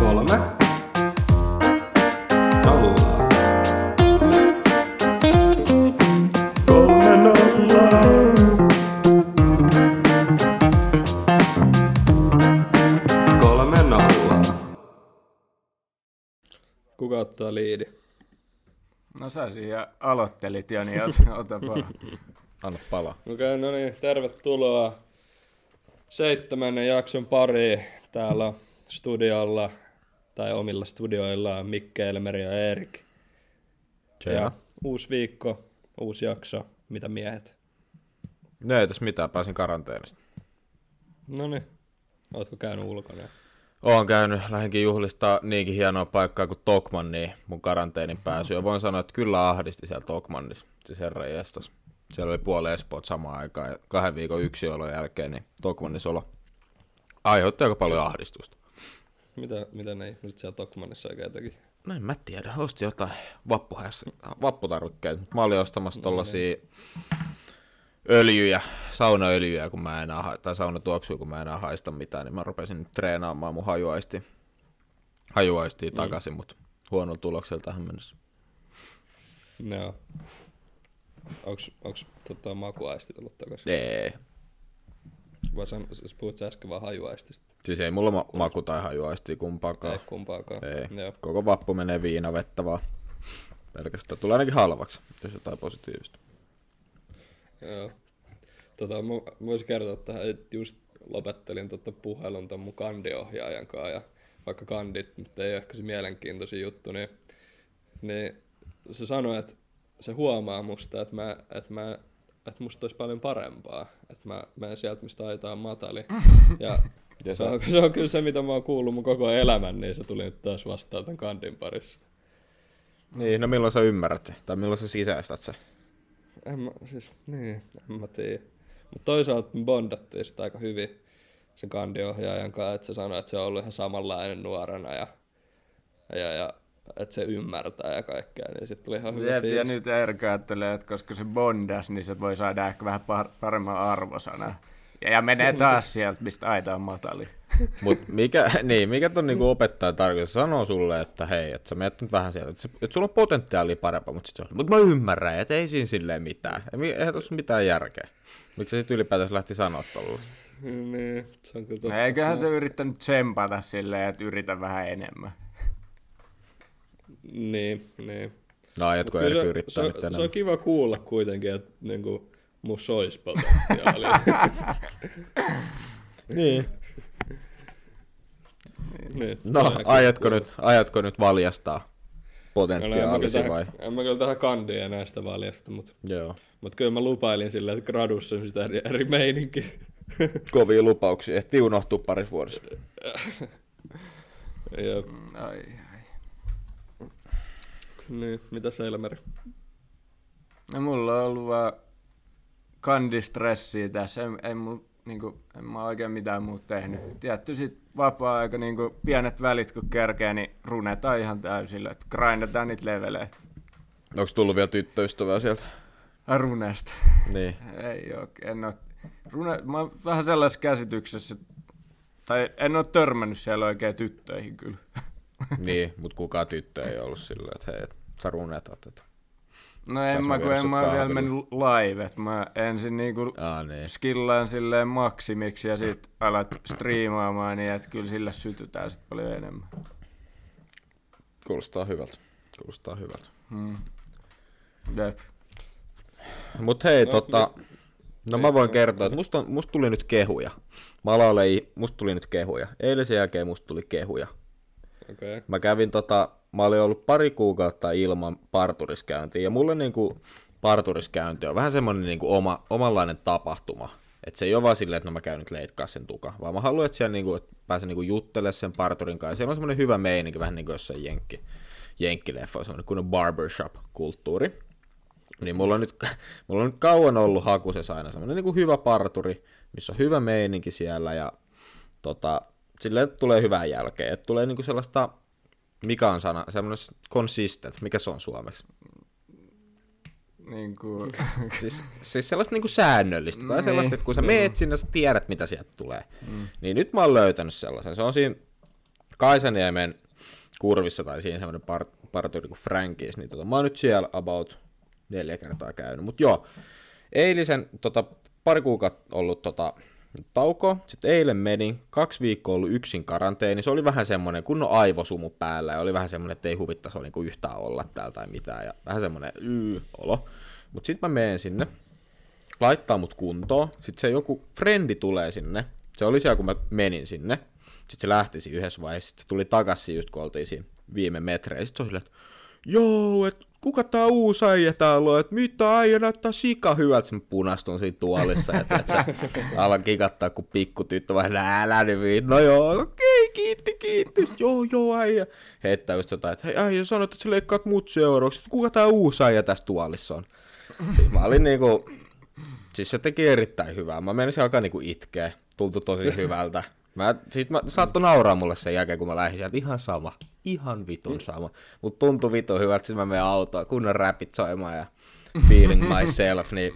Kolme. Nolla. Kolme nolla. Kolme nolla. Kuka ottaa liidi? No sä siihen aloittelit jo, niin ota, ota vaan. Anna palaa. Okei, okay, no niin, tervetuloa seitsemännen jakson pariin. Täällä studiolla, tai omilla studioillaan, Mikke, Elmeri ja Erik. Ja uusi viikko, uusi jakso, mitä miehet? No ei tässä mitään, pääsin karanteenista. No niin, ootko käynyt ulkona? Oon käynyt, lähdenkin juhlistaa niinkin hienoa paikkaa kuin Tokman, niin mun karanteenin pääsy. Ja voin sanoa, että kyllä ahdisti siellä Tokmannissa, siis herra jestas. Siellä oli puoli Espoot samaan aikaan ja kahden viikon yksiolon jälkeen, niin Tokmannissa olo aiheutti aika paljon ahdistusta. Mitä, mitä ne ihmiset siellä Tokmanissa oikein teki? No en mä tiedä, ostin jotain vappuhässä, vapputarvikkeita. Mä olin ostamassa tollasia öljyjä, saunaöljyjä, kun mä enää, ha- tai saunatuoksuja, kun mä enää haista mitään, niin mä rupesin nyt treenaamaan mun hajuaisti, hajuaistia mm. takaisin, mutta huonolla tuloksella tähän mennessä. No. Onks, onks tota, makuaistit ollut takaisin? Ei. Vai san, sä äsken vaan hajuaistista? Siis ei mulla ma- maku tai hajuaistia kumpaakaan. Ei kumpaakaan. Ei. Joo. Koko vappu menee viinavettä vaan. Pelkästään. Tulee ainakin halvaksi, jos jotain positiivista. Joo. Tota, mä mä voisin kertoa tähän, että just lopettelin tota puhelun ton mun kandiohjaajan kanssa ja vaikka kandit nyt ei ole ehkä se mielenkiintoisin juttu, niin, niin se sanoi, että se huomaa musta, että, mä, että, mä, että musta olisi paljon parempaa, että mä menen sieltä, mistä aita on matali. Ja Ja se on, se on kyllä se, mitä mä oon kuullut mun koko elämän, niin se tuli nyt taas vastaan tämän kandin parissa. Niin, no milloin sä ymmärrät se? Tai milloin sä sisäistät se? En mä, siis, niin, en mä tiedä. Mutta toisaalta me bondattiin sitä aika hyvin sen kandiohjaajan kanssa, että se sanoi, että se on ollut ihan samanlainen nuorena ja, ja, ja että se ymmärtää ja kaikkea, niin sitten tuli ihan hyvä Jep, ja fiilis. nyt Erkka ajattelee, että koska se bondas, niin se voi saada ehkä vähän par- paremman arvosana. Ja, ja menee taas sieltä, mistä aita on matali. Mut mikä, niin, mikä ton niinku opettaja tarkoittaa? Se sanoo sulle, että hei, että sä menet nyt vähän sieltä, että, se, että sulla on potentiaalia parempaa, mutta sitten mut mä ymmärrän, että ei siinä silleen mitään. Ei, eihän tossa mitään järkeä. Miksi se sitten ylipäätänsä lähti sanoa tollaista? Niin, se on kyllä totta. No eiköhän se yrittänyt tsempata silleen, että yritä vähän enemmän. Niin, niin. No Erkki se, yrittää se, nyt se, on kiva kuulla kuitenkin, että niinku, musta olisi potentiaalia. Niin. niin, No, aiotko nyt, aiotko nyt valjastaa No, en, mä kyllä potentiaalisi vai? tähän, en mä kyllä tähän kandiin enää sitä valjasta, mutta Joo. mut kyllä mä lupailin silleen, että gradussa on sitä eri, eri meininki. Kovia lupauksia, ehti unohtuu parissa vuodessa. ja, Ai, ai. Niin, mitä se Elmeri? No mulla on ollut vaan kandistressiä tässä. Ei, ei mulla niinku, en mä oikein mitään muuta tehnyt. Tietty sit vapaa-aika, niinku, pienet välit kun kerkee, niin runetaan ihan täysillä. Et grindataan niitä leveleitä. Onko tullut vielä tyttöystävää sieltä? Runesta. Niin. Ei oo, en oo. Rune, mä oon vähän sellaisessa käsityksessä, tai en oo törmännyt siellä oikein tyttöihin kyllä. niin, mutta kukaan tyttö ei ollut silleen, että hei, et sä runetat. Että... No en mä, kun en mä vielä mennyt live, et mä ensin niinku Aa, niin. skillaan silleen maksimiksi ja sit alat striimaamaan, niin että kyllä sillä sytytään sit paljon enemmän. Kuulostaa hyvältä. Kuulostaa hyvältä. Hmm. Jep. Mut hei, No, tota... mist- No mä voin kertoa, että musta, musta tuli nyt kehuja. Malalle ei, musta tuli nyt kehuja. Eilisen jälkeen musta tuli kehuja. Okay. Mä kävin tota, mä olin ollut pari kuukautta ilman parturiskäyntiä, ja mulle niinku parturiskäynti on vähän semmonen niinku oma, omanlainen tapahtuma. Että se ei ole vaan silleen, että no mä käyn nyt leikkaa sen tuka, vaan mä haluan, että siellä niinku, että pääsen niinku juttelemaan sen parturin kanssa. Siellä on semmonen hyvä meininki, vähän niin kuin jossain jenkki, jenkkileffa, semmonen kunnon barbershop-kulttuuri. Niin mulla on nyt, mulla on nyt kauan ollut hakusessa aina semmonen niinku hyvä parturi, missä on hyvä meininki siellä ja tota, että tulee hyvää jälkeä. Että tulee niinku sellaista, mikä on sana, semmoinen consistent, mikä se on suomeksi? Niin kuin, Siis, siis sellaista niinku säännöllistä, tai Niin, sellaista, että kun sä niin. meet sinne, sä tiedät, mitä sieltä tulee. Mm. Niin nyt mä oon löytänyt sellaisen. Se on siinä Kaisaniemen kurvissa tai siinä semmoinen part, parturi kuin Frankis, niin tota, mä oon nyt siellä about neljä kertaa käynyt. Mutta joo, eilisen tota, pari kuukautta ollut tota, tauko, sitten eilen menin, kaksi viikkoa ollut yksin karanteeni, se oli vähän semmoinen kunnon aivosumu päällä ja oli vähän semmoinen, että ei huvittaisi niinku yhtään olla täällä tai mitään ja vähän semmoinen yy, olo. Mutta sitten mä menen sinne, laittaa mut kuntoon, sitten se joku frendi tulee sinne, se oli siellä kun mä menin sinne, sitten se lähtisi yhdessä vaiheessa, sitten se tuli takaisin just kun oltiin siinä viime metreillä, sitten se oli että joo, että kuka tää uusi äijä täällä on, että mitä äijä näyttää sika hyvältä, mä punastun siinä tuolissa, ja tiedät, sä, alan kikattaa, kun pikku tyttö vähän älä nyt no joo, okei, kiitti, kiitti, sitten joo, joo, äijä, heittää just jotain, että hei äijä, sanoit, että sä leikkaat mut seuraavaksi, kuka tää uusi äijä tässä tuolissa on. Mä olin niinku, siis se teki erittäin hyvää, mä menisin alkaa niinku itkeä, tuntui tosi hyvältä. Mä, sit mä saattoi nauraa mulle sen jälkeen, kun mä lähdin sieltä, ihan sama, ihan vitun sama. Mut tuntui vitun hyvältä, sit mä menen autoon, kunnon räpit soimaan ja feeling myself, niin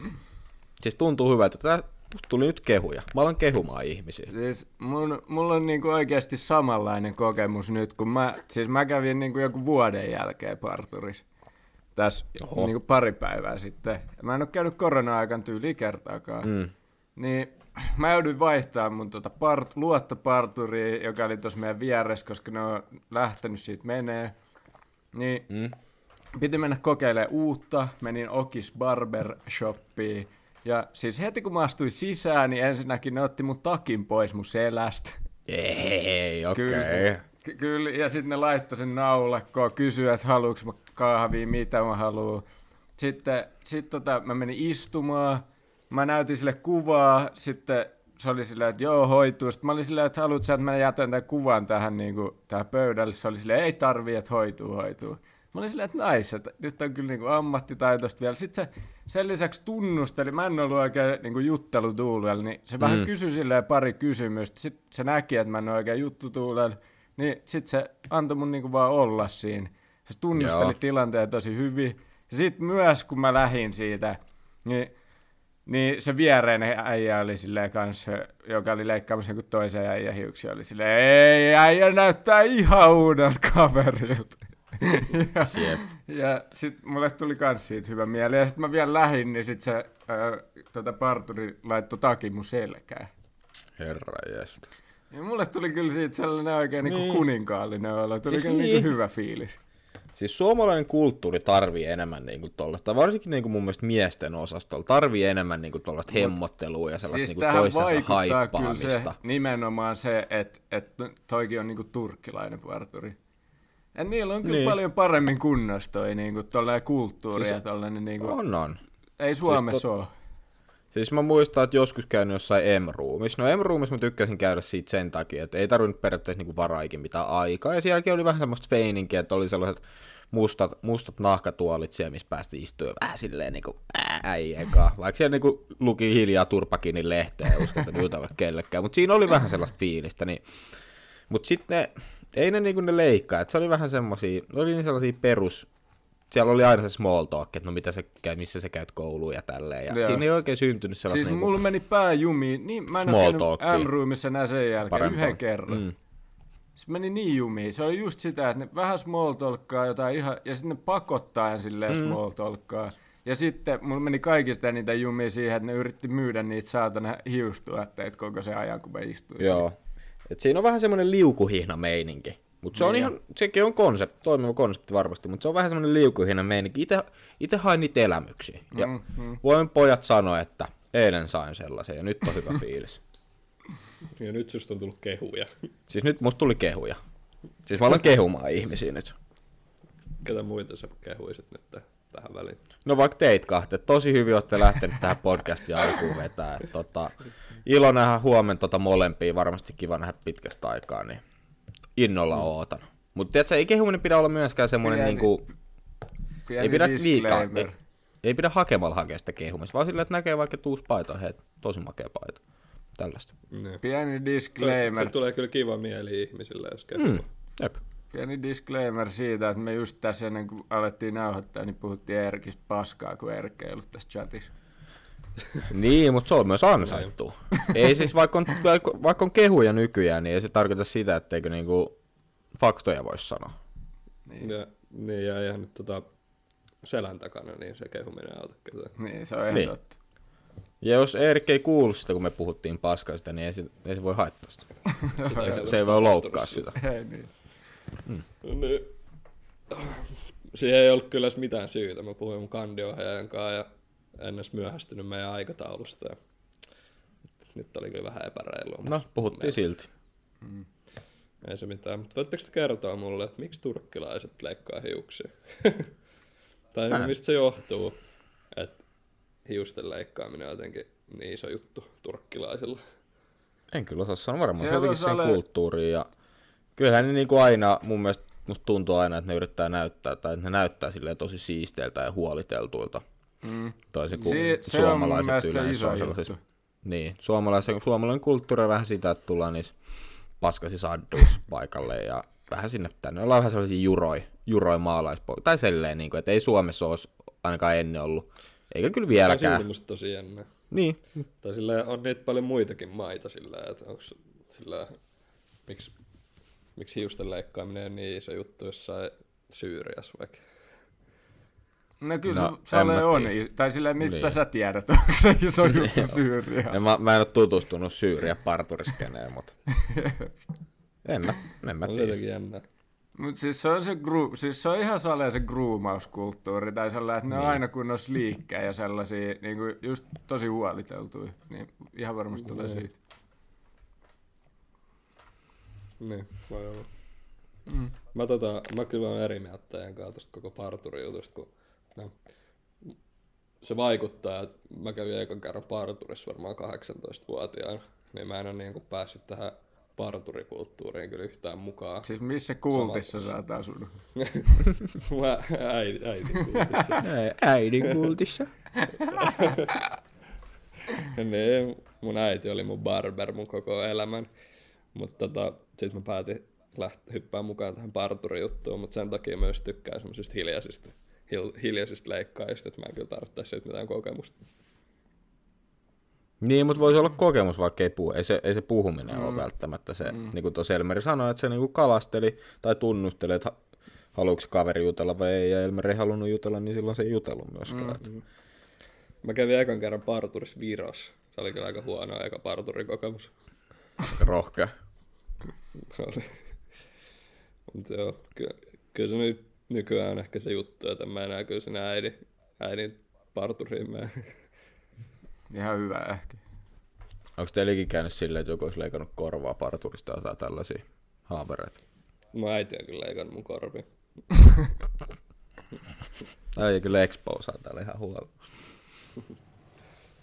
siis tuntuu hyvältä. Tää musta tuli nyt kehuja. Mä alan kehumaan ihmisiä. Siis mun, mulla on niinku oikeasti samanlainen kokemus nyt, kun mä, siis mä kävin niinku joku vuoden jälkeen parturissa. Tässä Oho. niinku pari päivää sitten. Mä en ole käynyt korona-aikan tyyli kertaakaan. Mm. Niin mä jouduin vaihtaa mun tota part, luottoparturia, joka oli tuossa meidän vieressä, koska ne on lähtenyt siitä menee. Niin Mm. piti mennä kokeilemaan uutta. Menin Okis Barber Shoppiin. Ja siis heti kun mä astuin sisään, niin ensinnäkin ne otti mun takin pois mun selästä. Ei, okei. Okay. Ky- kyllä, ja sitten ne laittoi sen naulakkoon, kysyi, että haluuks mä kahvia, mitä mä haluan. Sitten sit tota, mä menin istumaan, mä näytin sille kuvaa, sitten se oli silleen, että joo, hoituu. Sitten mä olin silleen, että haluat sä, että mä jätän tämän kuvan tähän, niin kuin, tähän pöydälle. Se oli silleen, ei tarvii, että hoituu, hoituu. Mä olin silleen, että nice, että nyt on kyllä niin kuin ammattitaitoista vielä. Sitten se sen lisäksi tunnusteli, mä en ollut oikein niin kuin juttelutuulella, niin se vähän Mm. kysyi silleen pari kysymystä. Sitten se näki, että mä en ole oikein juttutuulella, niin sitten se antoi mun niin kuin vaan olla siinä. Se tunnusteli Joo. tilanteen tosi hyvin. Sitten myös, kun mä lähdin siitä, niin niin se viereinen äijä oli silleen kanssa, joka oli leikkaamassa joku toisen äijän hiuksia, oli silleen, ei, äijä näyttää ihan uudelta kaverilta. ja, Jep. ja sit mulle tuli kans siitä hyvä mieli. Ja sit mä vielä lähin, niin sit se ää, tota parturi laittoi takin mun selkään. Herra jästä. Ja mulle tuli kyllä siitä sellainen oikein niin. Niin. niinku kuninkaallinen olo. Tuli Siis siis kyllä niin. niinku hyvä fiilis. Siis suomalainen kulttuuri tarvii enemmän niinku tollaista, varsinkin niinku mun mielestä miesten osastolla, tarvii enemmän niinku tollaista hemmottelua ja sellaista Siis niinku tähän toisensa vaikuttaa kyllä se, haippaamista. nimenomaan se, että et toikin on niinku turkkilainen parturi. Ja niillä on kyllä Niin. niin. paljon paremmin kunnossa toi niinku tollainen kulttuuri Siis siis ja tollainen niinku, On, on. ei Suomessa tot- siis ole. Siis mä muistan, että joskus käynyt jossain M-ruumissa. No M-ruumissa mä tykkäsin käydä siitä sen takia, että ei tarvinnut periaatteessa niinku varaikin mitään aikaa. Ja sielläkin oli vähän semmoista feininkiä, että oli sellaiset mustat, mustat nahkatuolit siellä, missä päästi istua vähän silleen niinku äijäkaa. Vaikka siellä niinku luki hiljaa turpakinin lehteä ja uskaltanut jutella kellekään. Mutta siinä oli vähän sellaista fiilistä. Niin... Mutta sitten ne, ei ne niinku ne leikkaa. Et se oli vähän semmosia, oli niin sellaisia perus, siellä oli aina se small talk, että no mitä sä käy, missä sä käyt kouluun ja tälleen. Ja Joo. siinä ei oikein syntynyt sellaista Siis niinku, mulla meni pää jumiin. Niin, mä en ole. M-roomissa enää sen jälkeen parempaa. yhden kerran. Mm. Se meni niin jumiin. Se oli just sitä, että ne vähän small talkkaa jotain ihan, ja sitten ne pakottaa en silleen mm. small talkkaa. Ja sitten mulla meni kaikista niitä jumia siihen, että ne yritti myydä niitä saatana hiustuotteita koko se ajan, kun mä istuin. Joo. Et siinä on vähän semmoinen liukuhihna meininki. Mutta se on Niin ihan, sekin on konsepti, toimiva konsepti varmasti, mutta se on vähän semmoinen liukuhihna meininki. Ite hain niitä elämyksiä. Ja Mm, mm. voin pojat sanoa, että eilen sain sellaisen ja nyt on hyvä fiilis. Ja nyt susta on tullut kehuja. Siis nyt musta tuli kehuja. Siis mä alan kehumaan ihmisiä nyt. Ketä muita sä kehuisit nyt tä- tähän väliin? No vaikka teit kahta, tosi hyvin olette lähtenyt tähän podcastiin alkuun vetää. Et, tota, ilo nähdä huomenna tota molempia, varmasti kiva nähdä pitkästä aikaa, niin innolla mm. ootan. Mutta tiedätkö, ei kehuminen pidä olla myöskään semmoinen Pieni niinku, Pieni ei pidä liikaa, ei, disclaimer. ei pidä hakemalla hakea sitä kehumista, vaan silleen, että näkee vaikka että uusi paita, hei, tosi makea paita. Tällaista. Ne. Pieni Se disclaimer. tulee kyllä kiva mieli ihmisille, jos kehuu. Mm. Jep. Pieni disclaimer siitä, että me just tässä ennen kuin alettiin nauhoittaa, niin puhuttiin Erkistä paskaa, kun Erkki ei ollut tässä chatissa. Niin, mutta se on myös ansaittu. ei siis, vaikka on, vaikka, on kehuja nykyään, niin ei se tarkoita sitä, etteikö niinku faktoja voisi sanoa. Niin, Ja, niin, ja eihän nyt tota selän takana, niin se kehuminen auta ketään. niin se on ihan Niin. totta. Ja jos Erik ei kuulu sitä, kun me puhuttiin paskaista, niin ei se, ei se voi haittaa sitä. Sitä Se ei voi loukkaa sitä. Ei niin. Niin. Siihen ei ollut kyllä mitään syytä. Mä puhuin mun kandiohjaajan kanssa ja en edes myöhästynyt meidän aikataulusta. Ja nyt oli kyllä vähän epäreilua. No, mutta puhuttiin mielestä silti. Ei se mitään. Mutta voitteko te kertoa mulle, että miksi turkkilaiset leikkaa hiuksia? tai Mä en. mistä se johtuu, että hiusten leikkaaminen on jotenkin niin iso juttu turkkilaisilla? En kyllä osaa sanoa varmaan. Se Siellä on jotenkin siihen ole- kulttuuriin. Ja kyllähän ne niin kuin aina, mun mielestä musta tuntuu aina, että ne yrittää näyttää, tai että ne näyttää silleen tosi siisteiltä ja huoliteltuilta. Mm. Toisin kuin se on mun suomalaiset se yleensä iso on sellaisessa... juttu. Niin, suomalaisen, suomalainen kulttuuri on vähän sitä, että tullaan niissä paskasissa adduissa paikalle ja vähän sinne tänne. Ollaan vähän sellaisia juroi, juroi maalaispoikia. Tai silleen, niin kuin, että ei Suomessa olisi ainakaan ennen ollut. Eikä kyllä Se on vieläkään. musta tosi jännä. Niin, Tai sillä on niitä paljon muitakin maita sillä, että onko sillä, miksi, miksi hiusten leikkaaminen on niin iso juttu jossain Syyriassa vaikka. No kyllä No, se en mä on. Tai silleen, mistä Niin. sä tiedät, onko se iso juttu Syyriassa. ja mä, mä en ole tutustunut Syyriä parturiskeneen, mutta en mä, en mä tiedä. jotenkin jännä. Mut siis se on, se gru, siis se on ihan saleen se gruumauskulttuuri, tai sellainen, että ne on aina kun on liikkejä ja sellaisia, niin kuin just tosi huoliteltuja, niin ihan varmasti tulee Niin. siitä. Niin, voi olla. Mm. Mä, tota, mä kyllä olen eri mieltä teidän kanssa koko parturijutusta, kun no, se vaikuttaa, että mä kävin ekan kerran parturissa varmaan 18-vuotiaana, niin mä en ole niin päässyt tähän parturikulttuuriin kyllä yhtään mukaan. Siis missä kultissa sä oot asunut? Mä äiti, äiti kultissa. Äidin kultissa. niin, mun äiti oli mun barber mun koko elämän. Mutta tota, sit mä päätin läht- hyppää mukaan tähän parturijuttuun, mutta sen takia myös tykkään semmosista hiljaisista, hil- hiljaisista leikkaajista, että mä en kyllä tarvittaisi siitä mitään kokemusta. Niin, mutta voisi olla kokemus, vaikka ei puhu. Ei se, ei se puhuminen mm. ole välttämättä se, mm. niin kuin tuossa Elmeri sanoi, että se niin kuin kalasteli tai tunnusteli, että ha- haluuko se kaveri jutella vai ei, ja Elmeri ei halunnut jutella, niin silloin se ei jutellut myöskään. Mm. Mä kävin ekan kerran parturissa Virossa. Se oli kyllä aika huono eka parturikokemus. Rohkea. Se oli. Mutta joo, kyllä, kyllä se nyt nykyään on ehkä se juttu, että mä enää kyllä sinä äidin, äidin parturiin mene. Ihan hyvä ehkä. Onko teilläkin käynyt silleen, että joku olisi leikannut korvaa parturista tai tällaisia haavereita? Mun äiti on kyllä leikannut mun korvia. Ai kyllä exposaa täällä ihan huolella.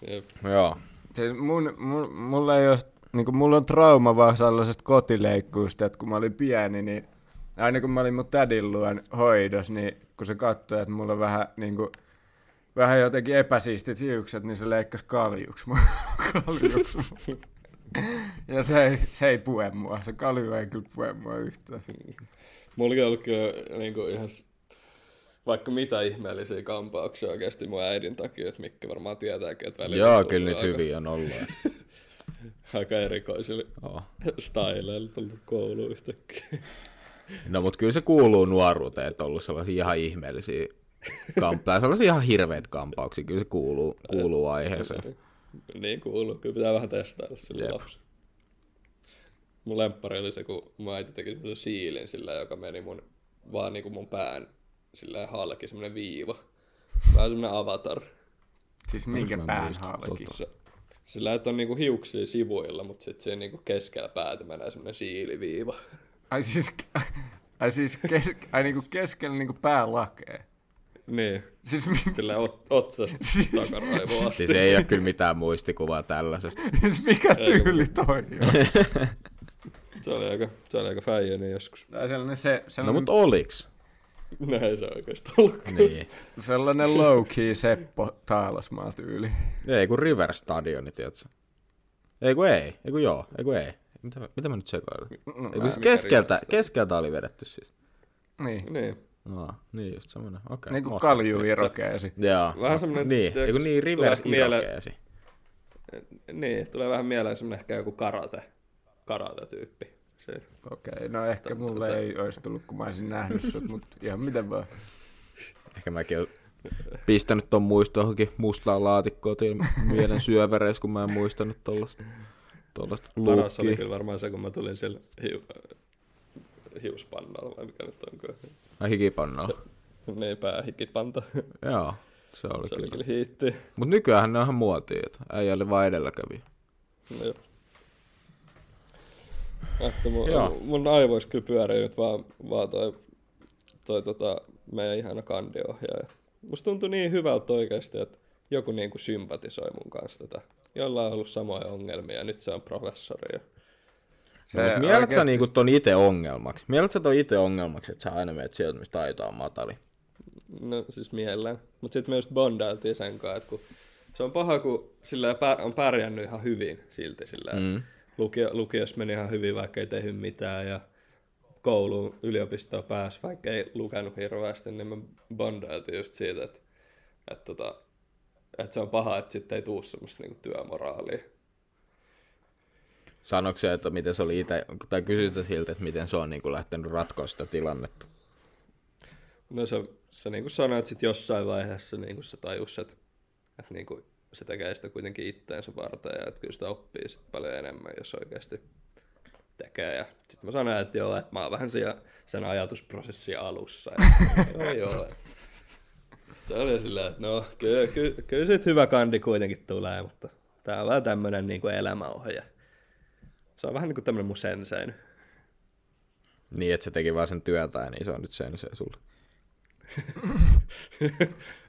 Jep. Joo. Siis mun, mun, mulla ei ole, niin mulla on trauma vaan sellaisesta kotileikkuusta, että kun mä olin pieni, niin aina kun mä olin mun tädin luon hoidossa, niin kun se katsoi, että mulla on vähän, niin kuin, vähän jotenkin epäsiistit hiukset, niin se leikkasi kaljuksi mun. kaljuksi mun. Ja se ei, se ei pue mua. Se kalju ei kyllä pue mua yhtään. Mulla on ollut kyllä niin kuin ihan vaikka mitä ihmeellisiä kampauksia oikeasti mun äidin takia, että Mikki varmaan tietääkin, että välillä Joo, kyllä nyt aika, hyviä on ollut. aika erikoisilla Joo. styleilla tullut kouluun yhtäkkiä. No mutta kyllä se kuuluu nuoruuteen, että on ollut sellaisia ihan ihmeellisiä kamppeja, sellaisia ihan hirveitä kampauksia, kyllä se kuuluu, kuuluu aiheeseen. niin kuuluu, kyllä pitää vähän testailla sillä lapsi. Mun lemppari oli se, kun mun äiti teki semmoisen siilin sillä, joka meni mun, vaan niinku mun pään sillä halki semmonen viiva. Vähän semmonen avatar. Siis minkä mä pään halki. Se, sillä että on niinku hiuksia sivuilla, mutta sitten siinä niinku keskellä päätä menee semmonen siiliviiva. Ai siis, ai siis kes, ai niinku keskellä niinku pää lakee. Niin, Siis, sillä ot, otsasta Siis- takaraivoa asti. Siis ei ole kyllä mitään muistikuvaa tällaisesta. siis mikä tyyli toi on? Se oli aika, se oli aika fäijäni joskus. Tai sellainen, se, No sellainen, mutta oliks? Näin se oikeastaan ollut. Niin. sellainen low-key Seppo Taalasmaa tyyli. Ei kun River Stadioni, tiedätkö? Ei kun ei, ei kun joo, ei kun ei. Mitä, mitä mä nyt sekoilen? No, Ei kun mä- siis keskeltä, River keskeltä oli vedetty siis. Niin, Niin. No, niin just semmonen, okei. niin kuin Okay. kalju irokeesi. Joo. Vähän semmonen, Niin, ei tiiäks, niin, Rivers mieleen- Irokeesi. Niin, tulee vähän mieleen semmonen ehkä joku karate, karate-tyyppi. Se, Okei, okay, no ehkä mulle ei olisi tullut, kun mä olisin nähnyt sut, mutta ihan miten vaan. Ehkä mäkin olen pistänyt ton muisto johonkin mustaan laatikkoon mielen syövereissä, kun mä en muistanut tollasta, tollasta Paras oli kyllä varmaan se, kun mä tulin siellä hiu, hiuspannalla, vai mikä nyt onko. Ai hikipannaa. Niin, päähikipanta. Joo, se oli Se oli kyllä. kyllä hiitti. Mut nykyään ne on ihan muotia, että äijälle vaan edelläkävijä. No joo. Että mun, Joo. mun aivoissa kyllä pyörii nyt vaan, vaan toi, toi tota, meidän ihana kandiohjaaja. Musta tuntui niin hyvältä oikeasti, että joku niinku sympatisoi mun kanssa tätä. Jolla on ollut samoja ongelmia ja nyt se on professori. Ja... Se no, Mielet oikeasti... sä niinku ton itse ongelmaksi? Mielet sä ton itse ongelmaksi, että sä aina menet sieltä, mistä aito on matali? No siis mielellään. Mut sit me just bondailtiin sen kanssa, että kun se on paha, kun sillä on pärjännyt ihan hyvin silti sillä, mm. lukio, lukiossa meni ihan hyvin, vaikka ei tehnyt mitään ja kouluun, yliopistoon pääsi, vaikka ei lukenut hirveästi, niin me bondailtiin just siitä, että, että, tota, että se on paha, että sitten ei tuu semmoista niinku työmoraalia. Sanoiko se, että miten se oli itse, tai kysyit siltä, että miten se on niin lähtenyt ratkoa sitä tilannetta? No se, se niin kuin sanoi, että sit jossain vaiheessa niin kuin se tajus, että, että niin kuin se tekee sitä kuitenkin itteensä varten ja että kyllä sitä oppii sit paljon enemmän, jos oikeasti tekee. Ja sitten mä sanoin, että joo, että mä oon vähän siellä sen ajatusprosessin alussa. Ja, joo, joo. Se oli silleen, että no kyllä, kyllä, kyllä sit hyvä kandi kuitenkin tulee, mutta tää on vähän tämmönen niin kuin elämäohje. Se on vähän niin kuin tämmönen mun sensein. Niin, että se teki vaan sen työtä, niin se on nyt sen se sulle.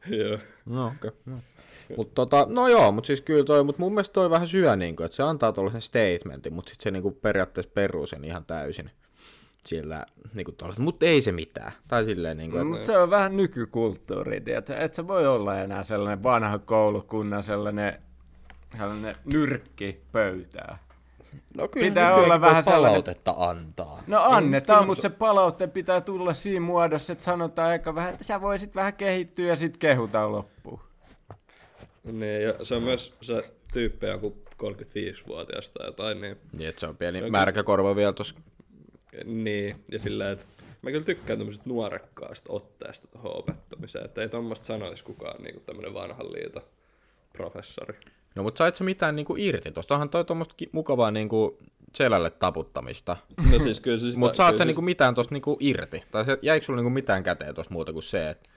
joo. No okei. Okay. No. Mut tota, no joo, mutta siis kyllä toi, mut mun mielestä toi vähän syö, niinku, että se antaa tuollaisen statementin, mutta sitten se niinku periaatteessa peruu sen ihan täysin. Sillä, niinku tollaset, mutta ei se mitään. Tai silleen niinku, No, että mutta se on vähän nykykulttuuri, tiedätkö? Et se voi olla enää sellainen vanha koulukunnan sellainen, sellainen nyrkki pöytää. no kyllä pitää nykyään olla vähän sellainen- palautetta antaa. No annetaan, mutta se palaute pitää tulla siinä muodossa, että sanotaan aika vähän, että sä voisit vähän kehittyä ja sitten kehutaan loppuun. Niin, ja se on myös se tyyppi joku 35-vuotias tai jotain, niin, Niin, että se on pieni märkä korva vielä tossa. Niin ja silleen, että mä kyllä tykkään tämmöisestä nuorekkaasta otteesta tuohon opettamiseen, että ei tommoista sanoisi kukaan niin tämmöinen vanhan liiton professori. No mutta sait sä mitään niinku irti tosta? Onhan toi tommoista ki- mukavaa niinku selälle taputtamista. No siis kyllä se sitä, Mutta saat sä se niinku mitään tosta niinku irti? Tai se, jäikö sulla niinku mitään käteen tosta muuta kuin se, että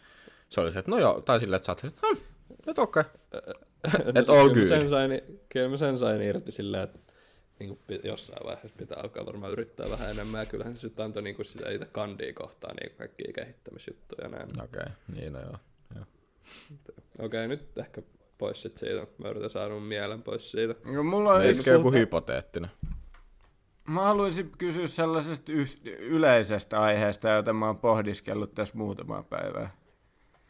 se oli se, että no joo, tai silleen, että sä ajattelit, hm, et okei. No et all kyllä, mä good. sen sain, kyllä mä sen sain irti silleen, että niin kuin jossain vaiheessa pitää alkaa varmaan yrittää vähän enemmän, ja kyllähän se sitten antoi niin kuin sitä itse kandia kohtaan niin kaikkia kehittämisjuttuja ja näin. Okei, okay, niin no joo. joo. Okei, okay, nyt ehkä pois sit siitä. Mä yritän saada mun mielen pois siitä. No, mulla on Eisikö joku hypoteettinen? Mä haluaisin kysyä sellaisesta yh- yleisestä aiheesta, jota mä oon pohdiskellut tässä muutamaa päivää.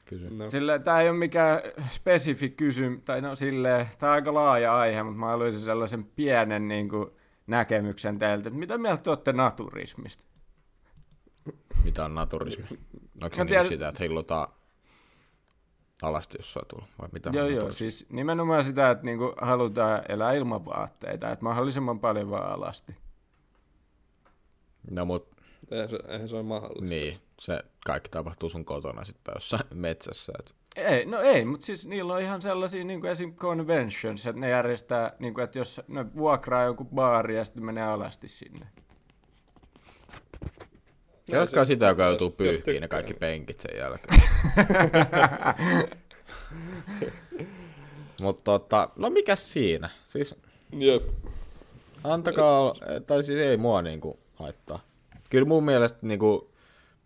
Kysy. No, Sillä tää ei ole mikään spesifi kysymys, tai no silleen, tää on aika laaja aihe, mutta mä haluaisin sellaisen pienen niin kuin, näkemyksen teiltä, että mitä mieltä te olette naturismista? Mitä on naturismi? Onko se niinku tiedän- sitä, että heilutaan alasti jossain tuolla? Vai mitä Joo, joo, siis nimenomaan sitä, että niinku halutaan elää ilman vaatteita, että mahdollisimman paljon vaan alasti. No mut eihän se, eihän se ole mahdollista. niin, se kaikki tapahtuu sun kotona sitten jossain metsässä. Et. Ei, no ei, mutta siis niillä on ihan sellaisia niin kuin esim. conventions, että ne järjestää, niin kuin, että jos ne vuokraa jonkun baari ja sitten menee alasti sinne. Jatkaa sitä, joka joutuu pyyhkiin ne kaikki penkit sen jälkeen. Mutta tota, no mikäs siinä? Siis Jep. antakaa, olla- tai siis ei mua niinku haittaa. Kyllä mun mielestä niinku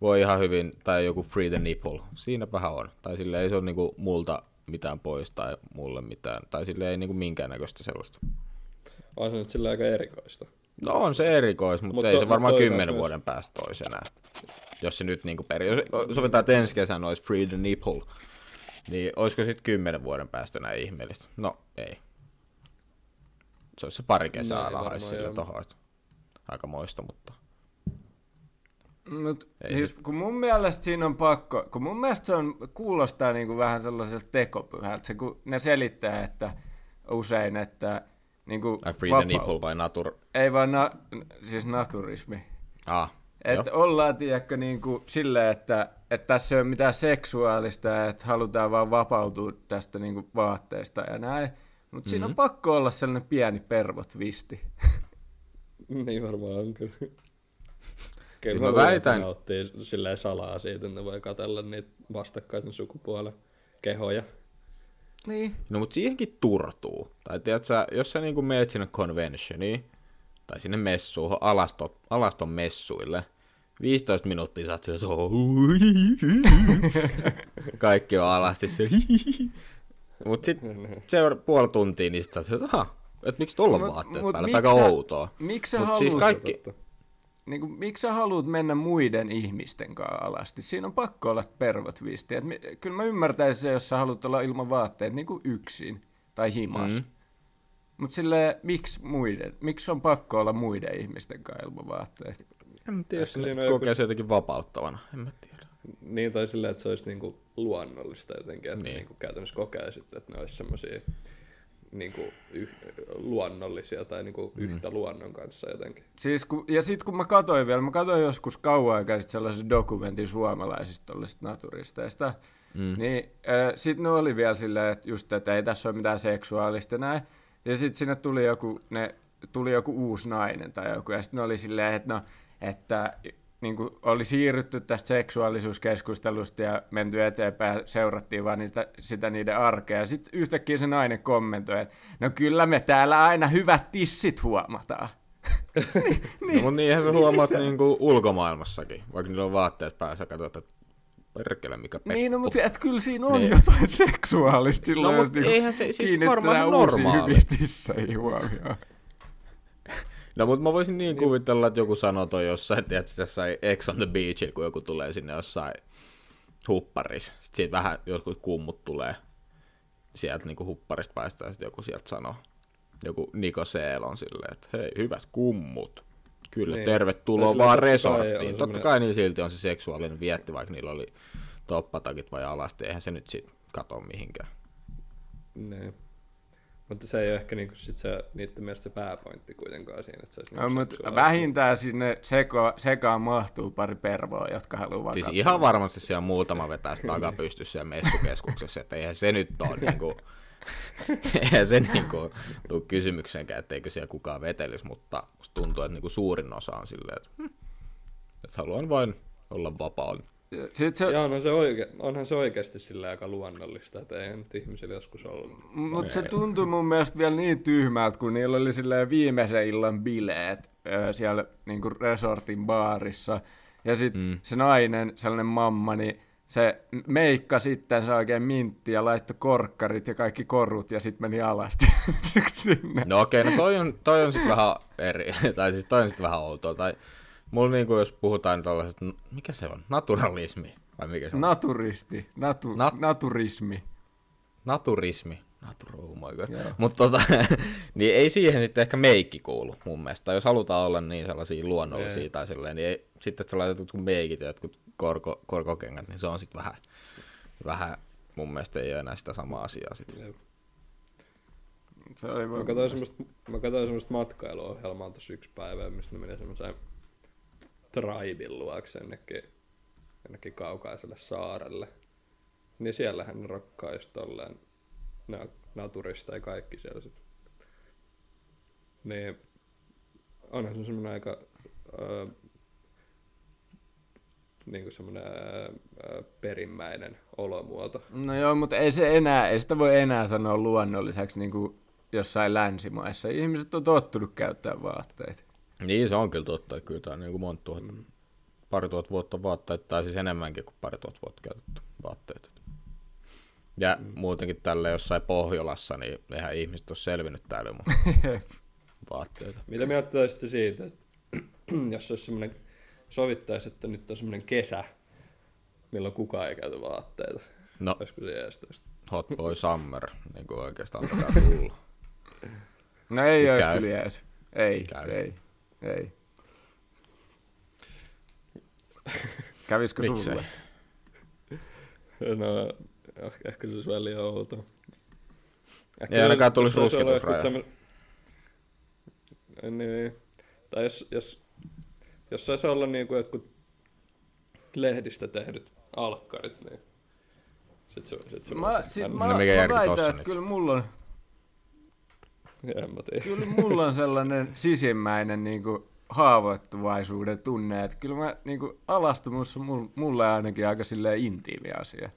voi ihan hyvin, tai joku free the nipple, siinäpähän on. Tai sille ei se ole niinku multa mitään pois tai mulle mitään, tai sille ei niinku minkäännäköistä sellaista. On se nyt sillä aika erikoista. No on se erikois, mutta Mut ei to- se varmaan kymmenen vuoden päästä enää. Jos se nyt niinku peri... Jos sovitaan, että ensi kesänä olisi free the nipple, niin olisiko sitten kymmenen vuoden päästä enää ihmeellistä? No ei. Se olisi se pari kesää No, alhaisi sille tohon. Aika moista, mutta... Mut, Ei siis, kun mun mielestä siinä on pakko, kun mun mielestä se on, kuulostaa niin kuin vähän sellaiselta tekopyhältä, se kun ne selittää, että usein, että niinku Ai free the nipple vai natur... Ei vaan na, siis naturismi. Ah, Että joo. ollaan, tiedätkö, niin kuin silleen, että, että tässä ei ole mitään seksuaalista että halutaan vaan vapautua tästä niin kuin vaatteesta ja näin. Mutta mm-hmm. siinä on pakko olla sellainen pieni pervotvisti. Niin varmaan on kyllä. Kyllä Siis mä mä väitän- että ne nauttii silleen salaa siitä, että ne voi katella niitä vastakkaisen sukupuolen kehoja. Niin. No mut siihenkin turtuu. Tai tiedät sä, jos sä niinku meet sinne conventioniin, tai sinne messuun, alaston, alaston messuille, 15 minuuttia sä oot siellä, "Oh, kaikki on alasti se. Mut sit seura- puoli tuntia, niin sit sä oot että miksi tuolla on vaatteet mut päällä, miksi aika outoa. Miksi sä Mut haluat, siis kaikki, Totta. Niin kuin, miksi sä haluat mennä muiden ihmisten kanssa alasti? Siinä on pakko olla. Et mi, kyllä mä ymmärtäisin se, jos sä haluat olla ilman vaatteet niin kuin yksin tai himas. Mm. Mutta silleen, miksi muiden? Miksi on pakko olla muiden ihmisten kanssa ilman vaatteet? en tiedä, jos siinä on kokee joku- se jotenkin vapauttavana, en mä tiedä. Niin, tai silleen, että se olisi niinku luonnollista jotenkin, että Niin. niin. niinku käytännössä kokee sitten, että ne olisi semmoisia niinku yh, luonnollisia tai niinku mm. yhtä luonnon kanssa jotenkin. Siis kun, ja sitten kun mä katsoin vielä, mä katsoin joskus kauan aikaa sitten sellaisen dokumentin suomalaisista naturisteista, mm. niin äh, sitten ne oli vielä silleen, että just, että ei tässä ole mitään seksuaalista näin. Ja sitten sinne tuli joku, ne, tuli joku uusi nainen tai joku, ja sitten ne oli silleen, että no, että niin kuin oli siirrytty tästä seksuaalisuuskeskustelusta ja menty eteenpäin ja seurattiin vaan niitä, sitä niiden arkea. Ja sitten yhtäkkiä se nainen kommentoi, että no kyllä me täällä aina hyvät tissit huomataan. No, mutta niinhän sä huomaat niinku ulkomaailmassakin, vaikka niillä on vaatteet päässä, katsot, että perkele mikä pettu. Niin, no, mutta et kyllä siinä on Niin. jotain seksuaalista silloin, No, jos niinku eihän se- siis varmaan uusiin normaali. hyviin tisseihin huomioon. No mutta mä voisin niin kuvitella, että joku sanoo toi jossain, tiedätkö, jossain Ex on the Beachillä, kun joku tulee sinne jossain hupparissa. Sitten siitä vähän jotkut kummut tulee sieltä niin hupparista päästä ja sitten joku sieltä sanoo. Joku Niko Seel on silleen, että hei, hyvät kummut. Kyllä, niin. Niin. tervetuloa vaan kai resorttiin. Totta semmoinen- kai niin silti on se seksuaalinen vietti, vaikka niillä oli toppatakit vai alasti. Eihän se nyt sit kato mihinkään. Niin. Mutta se ei ole ehkä niinku sit se, niiden mielestä se pääpointti kuitenkaan siinä, että se olisi No, niinku mutta seksuaalista. vähintään sinne seko, sekaan mahtuu pari pervoa, jotka haluaa Siis katsoa. ihan varmasti siellä muutama vetää sitä takapystyssä siellä messukeskuksessa, että eihän se nyt ole niinku, eihän se niinku tuu kysymykseenkään, etteikö siellä kukaan vetelisi, mutta musta tuntuu, että niinku suurin osa on silleen, että, hm, että haluan vain olla vapaa. Sitten se, Ja onhan se, oike, onhan se oikeasti sillä aika luonnollista, että ei nyt ihmisillä joskus ollut. Mutta se tuntui mun mielestä vielä niin tyhmältä, kun niillä oli silleen viimeisen illan bileet siellä niinku resortin baarissa. Ja sitten mm. se nainen, sellainen mamma, niin se meikka sitten se oikein mintti ja laittoi korkkarit ja kaikki korut ja sitten meni alasti sinne. No okei, no toi on, toi on sitten vähän eri, tai siis toi on sitten vähän outoa, tai mulla niinku, jos puhutaan tällaisesta, mikä se on, naturalismi, vai mikä se on? Naturisti, natu, Nat- naturismi. Naturismi. Natur, oh my god. Mutta tota, niin ei siihen sitten ehkä meikki kuulu mun mielestä. Tai jos halutaan olla niin sellaisia luonnollisia Ei. tai silleen, niin ei, sitten että sä laitat jotkut meikit ja jotkut korko, korkokengät, niin se on sitten vähän, vähän, mun mielestä ei ole enää sitä samaa asiaa sitten. Se oli Mä vaan- katsoin semmoista, mä katsoin semmoista matkailuohjelmaa tuossa yksi päivä, mistä ne meni semmoiseen traibin luokse jonnekin, jonnekin kaukaiselle saarelle. Niin siellähän ne rokkaa just tolleen na- naturista ja kaikki siellä sit. Niin onhan se semmoinen aika öö, niinku semmoinen öö, perimmäinen olomuoto. No joo, mutta ei se enää, ei sitä voi enää sanoa luonnolliseksi niin kuin jossain länsimaissa. Ihmiset on tottunut käyttämään vaatteita. Niin se on kyllä totta, että kyllä tämä on niin kuin monta tuhat, pari tuhat vuotta vaatteita, tai siis enemmänkin kuin pari tuhat vuotta käytetty vaatteita. Ja mm. muutenkin tällä jossain Pohjolassa, niin eihän ihmiset ole selvinnyt täällä ilman vaatteita. Mitä mieltä olisitte siitä, että jos olisi semmoinen, sovittaisi, että nyt on semmoinen kesä, milloin kukaan ei käytä vaatteita. No, Olisiko se jeestoista? hot boy summer, niin kuin oikeastaan tulla. No ei Siis siis olisi käy. kyllä jees. Ei, Käy. ei, ei. Kävisikö Miksei? sulle? No, ehkä- ehkä se olisi vähän liian outoa. Ehkä Ei ainakaan tulisi rusketusraja. Niin. Tai jos, jos, jos saisi olla niin kuin jotkut lehdistä tehdyt alkkarit, niin sit se, sit se Mä, voisi siis mennä. mä, No mä väitän, että kyllä mulla on, En mä tiedä. kyllä mulla on sellainen sisimmäinen niinku haavoittuvaisuuden tunne, että kyllä mä niinku alastomuus on mul- mulle ainakin aika silleen intiimi asia.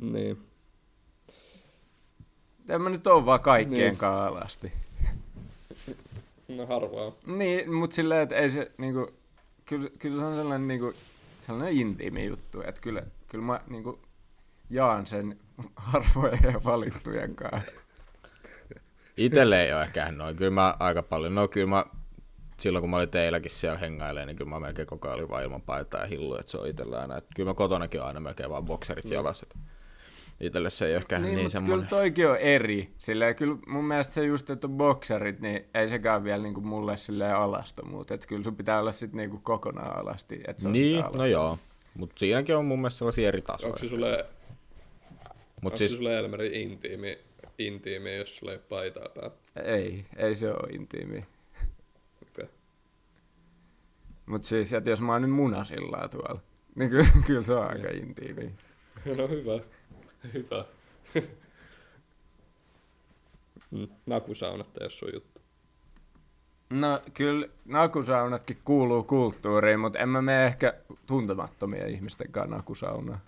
Niin. En mä nyt oo vaan kaikkien Niin. niin. alasti. No harvaa. Niin, mut silleen, että ei se niinku, kyllä, kyllä se on sellainen niinku, sellainen intiimi juttu, että kyllä, kyllä mä niinku jaan sen harvojen ja valittujen kanssa. Itelle ei ole ehkä noin. Kyllä mä aika paljon, no kyllä mä, silloin kun mä olin teilläkin siellä hengailemaan, niin kyllä mä melkein koko ajan olin vaan ilman paitaa ja hillu, että se on itsellä aina. Että kyllä mä kotonakin on aina melkein vaan bokserit Mm. jalassa. että Itelle se ei ole ehkä Niin, niin, niin niin mutta kyllä semmoinen. toikin on eri. Silleen, kyllä mun mielestä se just, että on bokserit, niin ei sekään vielä niinku mulle silleen alastomuut. Että kyllä sun pitää olla sit niinku kokonaan alasti. Että se on Niin, no joo. Mutta siinäkin on mun mielestä sellaisia eri tasoja. Onko se sulle, Mut onko siis, se sulle Elmeri intiimi, intiimi, jos sulla ei ole paitaa päällä? Ei, ei se ole intiimi. Okay. Mut siis, että jos mä oon nyt munasilla tuolla, niin kyllä, kyllä se on aika intiimi. No hyvä. Hyvä. Mm, Nakusaunat ei ole sun juttu. No kyllä nakusaunatkin kuuluu kulttuuriin, mutta en mä mene ehkä tuntemattomia ihmisten kanssa nakusaunaan.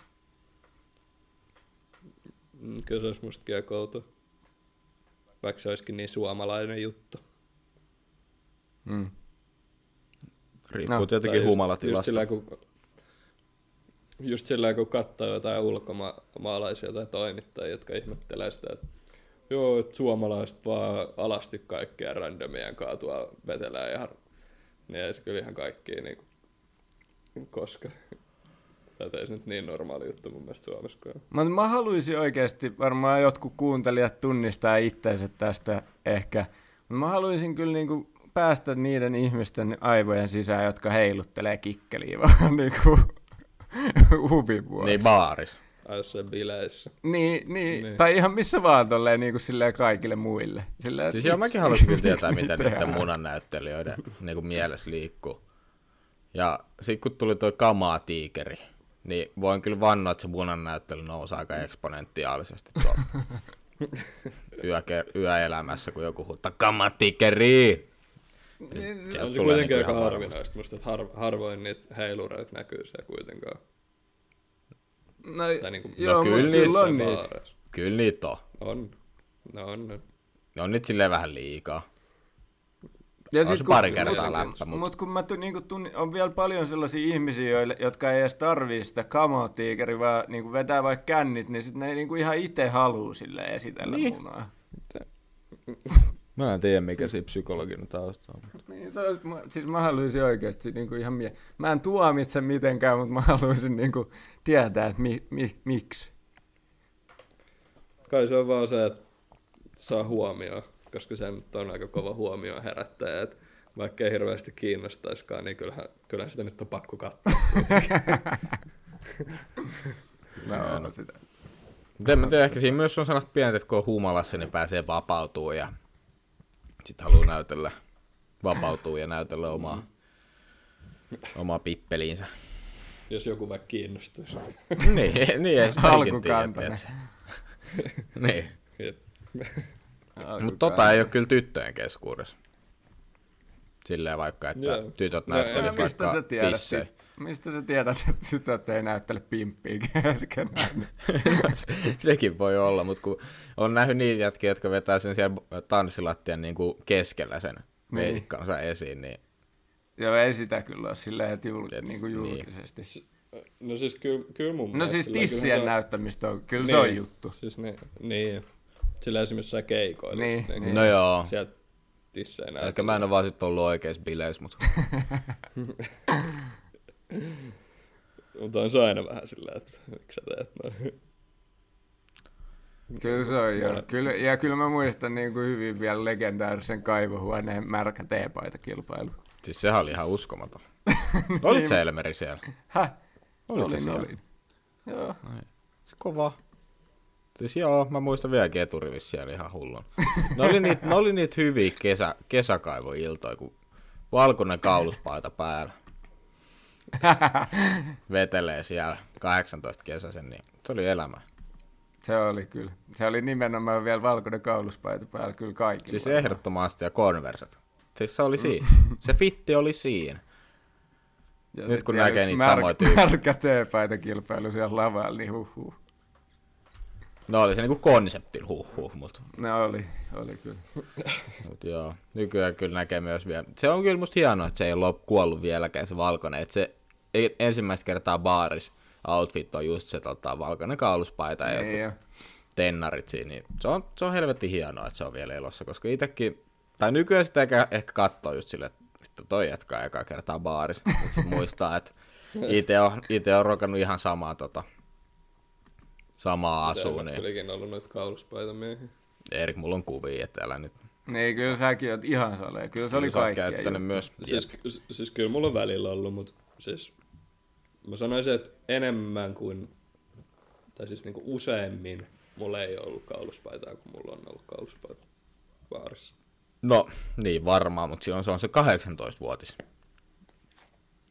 Mm, Kyllä se olisi mustakin aika. Vaikka se olisikin niin suomalainen juttu. Mm. riippuu no, tietenkin Tai just- Just humalatilasta. sillä, kun, just sillä kun katsoo jotain ulkomaalaisia tai toimittajia, jotka ihmettelee sitä, että joo, että suomalaiset vaan alasti kaikkia randomien kanssa tuolla vetelää ja har... niin ei se kyllä ihan kaikkia niinku koska. Tätä ei se nyt niin normaali juttu mun mielestä Suomessa. kun. Mutta mä haluaisin oikeasti, varmaan jotkut kuuntelijat tunnistaa itsensä tästä ehkä, mutta mä haluaisin kyllä niinku päästä niiden ihmisten aivojen sisään, jotka heiluttelee kikkeliä vaan niinku huvin vuoksi. Niin baaris. Ai jossain bileissä. Niin, niin, Niin. tai ihan missä vaan tolleen niin kuin silleen kaikille muille. Silleen, Siis että joo, mäkin haluaisin kyllä tietää, me niiden munannäyttelijöiden niin kuin mielessä liikkuu. Ja sitten kun tuli tuo kamaa tiikeri, niin voin kyllä vannoa, että se munannäyttely nousi aika eksponentiaalisesti Yöker- yöelämässä, kun joku huuttaa kamaa tiikeri. Niin, Sieltä On se kuitenkin niinku aika harvinaista musta, että har, harvoin niitä heilureita näkyy se kuitenkaan. No, Tai niinku- joo, No kyllä kyllä, niitä kyllä on niitä. Kyllä niitä on. On. No on. on. Ne on nyt silleen vähän liikaa. Ja On sit se kun- pari kertaa mut- läppä, mut- Mut kun mä tu, niinku tunni, on vielä paljon sellaisia ihmisiä, joille, jotka ei edes tarvii sitä kamotiikeri, vaan niinku vetää vaikka kännit, niin sit ne niinku ihan itse haluu sille esitellä Niin. niin. munaa. Mä en tiedä, mikä siinä psykologinen tausta on. Niin, se olisi, mä, siis mä haluaisin oikeasti niinku ihan mie- Mä en tuomitse mitenkään, mutta mä haluaisin niinku tietää, että mi, mi, miksi. Kai se on vaan se, että saa huomioon, koska se nyt on aika kova huomio herättäjä, että vaikka ei hirveästi kiinnostaiskaan, niin kyllähän, kyllähän sitä nyt on pakko katsoa. No, no. sitä. Mutta en mä tiedä, ehkä siinä myös on sellaista pientä, että kun on humalassa, niin pääsee vapautuu ja sitten haluaa näytellä, vapautuu ja näytellä omaa, omaa pippeliinsä. Jos joku vaikka kiinnostuisi. niin, niin ei sitä Alkukantainen. niin. Mutta tota ei ole kyllä tyttöjen keskuudessa. Silleen vaikka, että Joo. tytöt No, näyttelis Ja mistä sä vaikka tiedät, tissejä. sit- mistä sä tiedät, että tytöt ei näyttele pimppiä keskenään? Se- Sekin voi olla, mutta kun on nähnyt niitä jätkiä, jotka vetää sen siellä tanssilattian niin kuin keskellä sen Niin. veikkansa esiin, niin Joo, ei sitä kyllä ole silleen, että jul, Et- niin kuin niin. julkisesti. No siis kyllä, kyllä mun No mielestä siis tissien on- näyttämistä on, kyllä se on juttu. Siis niin, niin. Sillä esimerkiksi sä keikoilla. Niin, just niin. no joo. Sieltä tissejä näytellään. Ehkä mä en ole vaan sit ollut oikeassa bileissä, mutta Mutta on se aina vähän silleen, että miksi sä teet noin. Kyllä se on joo. Kyllä, ja kyllä mä muistan niin kuin hyvin vielä legendaarisen kaivohuoneen märkä teepaita-kilpailu. siis sehän oli ihan uskomaton. Olit sä Elmeri siellä? Häh? Olit sä olin, siellä? olin. Joo. Se kova. Siis joo, mä muistan vieläkin eturivissä siellä ihan hullun. Ne oli niitä, ne oli niitä hyviä kesä, kesäkaivoiltoja, kun valkoinen kauluspaita päällä. Vetelee siellä 18 kesäsen, niin se oli elämä. Se oli kyllä. Se oli nimenomaan vielä valkoinen kauluspaita päällä kyllä kaikilla. Siis ehdottomasti ja konverset. Siis se oli siinä. Se fitti oli siinä. Ja nyt kun vielä näkee niitä märkä- samoja tyyppejä. Märkä teepaita kilpailu siellä lavalla, niin huhhuh. No oli se niinku konseptin huh huh, mut, No oli, oli kyllä. mut joo. Nykyään kyllä näkee myös vielä. Se on kyllä musta hienoa, että se ei ole kuollut vieläkään se valkoinen. Että se ei- ensimmäistä kertaa baaris outfit on just se tota, valkoinen kauluspaita ja Niin jotkut jo. tennarit siinä. Niin se, on, se on helvetti hienoa, että se on vielä elossa, koska itsekin, tai nykyään sitä ehkä, ehkä katsoo just silleen, että toi jatkaa ekaa kertaa baaris. Mutta muistaa, että itse on, ite on rokannut ihan samaa, tota, samaa asua, niin Kylläkin ollut noita kauluspaita miehiä. Erik, mulla on kuvia, että älä nyt. Niin, kyllä säkin oot ihan sale. Kyllä se oli sä oot kaikkea. käyttänyt juttu. myös. Siis, siis, siis kyllä mulla on välillä ollut, mutta siis mä sanoisin, että enemmän kuin, tai siis niinku useammin mulla ei ollut kauluspaitaa, kun mulla on ollut kauluspaita baarissa. No, niin varmaan, mutta silloin se on se 18-vuotis.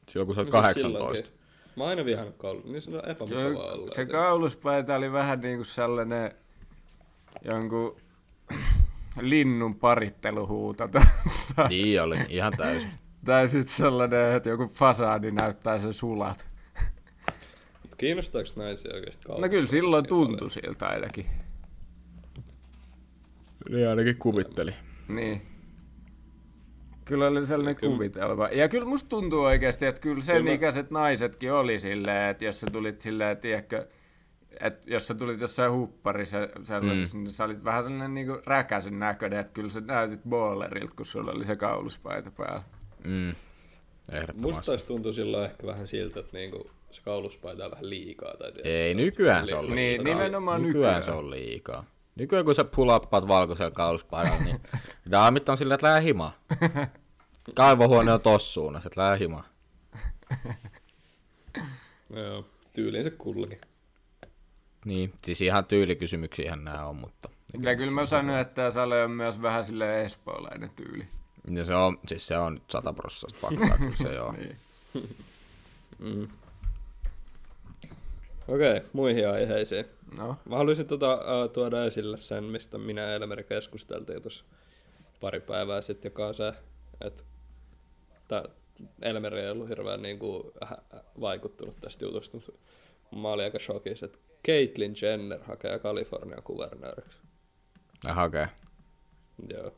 Silloin kun se on No siis 18. silloinkin. Mä oon aina vihannut kaulus, niin se on epämukavaa Kyllä, olla. se kauluspaita oli vähän niin kuin sellainen jonkun linnun paritteluhuuto. niin oli, ihan täysin. tai sitten sellainen, että joku fasadi näyttää sen sulat. Mut kiinnostaako naisia oikeesti kaulus? No kyllä silloin tuntui siltä ainakin. Niin ainakin kuvitteli. Niin. Kyllä oli sellainen Kyllä. kuvitelma. Ja kyllä musta tuntuu oikeasti, että kyllä sen Kyllä ikäiset naisetkin oli silleen, että jos sä tulit silleen, tiedätkö, että jos sä tulit jossain hupparissa sellaisessa, mm. niin sä olit vähän sellainen niinku räkäsen näköinen, että kyllä sä näytit ballerilta, kun sulla oli se kauluspaita päällä. Mm. Musta Ehdottomasti. taisi tuntua silloin ehkä vähän siltä, että niinku se kauluspaita on vähän liikaa. Tai tiedätkö, Ei, se on nykyään se liikaa. on Niin, liikaa. nimenomaan nykyään. nykyään. se on liikaa. Nykyään kun sä pulappaat valkoisella kauluspaidalla, niin daamit on sillä, että lää himaa. Kaivohuone on tossa suunnassa, että lää himaa. Joo, tyyliin se kullakin. Niin, siis ihan tyylikysymyksiähän nämä on, mutta... Ja kyllä mä sanoin, että tämä Sale on myös vähän silleen espoolainen tyyli. Ja se on, siis se on sataprossasta faktaa, kyllä se joo. Niin. Okei, muihin aiheisiin. No, Mä haluaisin tota, uh, tuoda esille sen, mistä minä ja Elmeri keskusteltiin tuossa pari päivää sitten, joka on se, että Elmeri ei ollut hirveän niin kuin, vaikuttunut tästä jutusta. Mä olin aika shokissa, että Caitlyn Jenner hakee Kalifornian kuvernööriksi. Ja hakee. Joo.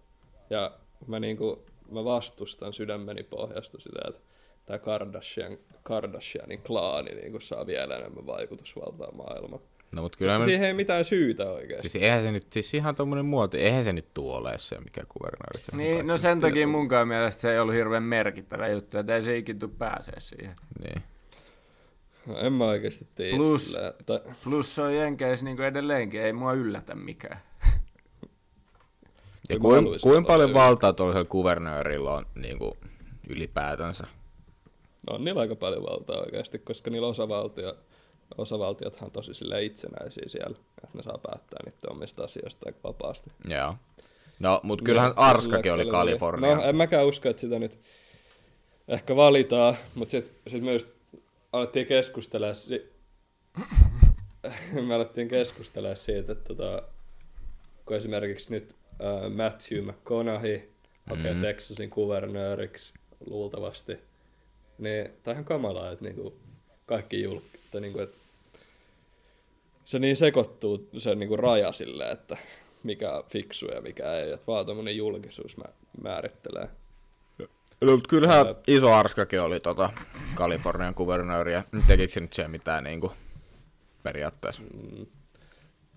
Ja mä, niinku, mä vastustan sydämeni pohjasta sitä, että tämä Kardashian, Kardashianin klaani niinku saa vielä enemmän vaikutusvaltaa maailmaan. No mut kyllä Koska mä... siihen ei mitään syytä oikeasti. Siis eihän se nyt, siis ihan tommonen muoti, eihän se nyt tuu ole se mikä kuvernööri. niin, no sen takia munkaan mielestä se ei ollut hirveän merkittävä juttu, että ei se ikin tuu pääsee siihen. Niin. No, en mä oikeasti tiedä. Plus- Silleen, tai, Plus se on Jenkeissä niin edelleenkin, ei mua yllätä mikään. Ja kuin, kuin paljon valtaa tuollaisella kuvernöörillä on niin kuin, ylipäätänsä? No on niillä aika paljon valtaa oikeasti, koska niillä osavaltio, osavaltiothan on tosi itsenäisiä siellä, että ne saa päättää niiden omista asioista aika vapaasti. Joo. No, mutta kyllähän Arskakin oli Kalifornia. No, en mäkään usko, että sitä nyt ehkä valitaan, mutta sitten sit me just alettiin keskustella, si- me alettiin keskustella siitä, että tota, kun esimerkiksi nyt äh, Matthew McConaughey hakee mm-hmm. Texasin kuvernööriksi luultavasti, niin tämä on ihan kamalaa, että niinku kaikki julk... Tai niinku, että se niin sekoittuu se niinku raja silleen, että mikä on fiksu ja mikä ei, että vaan tuommoinen julkisuus mä, määrittelee. No, mutta kyllähän iso Arskakin oli tota Kalifornian kuvernööri, ja tekikö se nyt siellä mitään niin kuin, periaatteessa? Mm.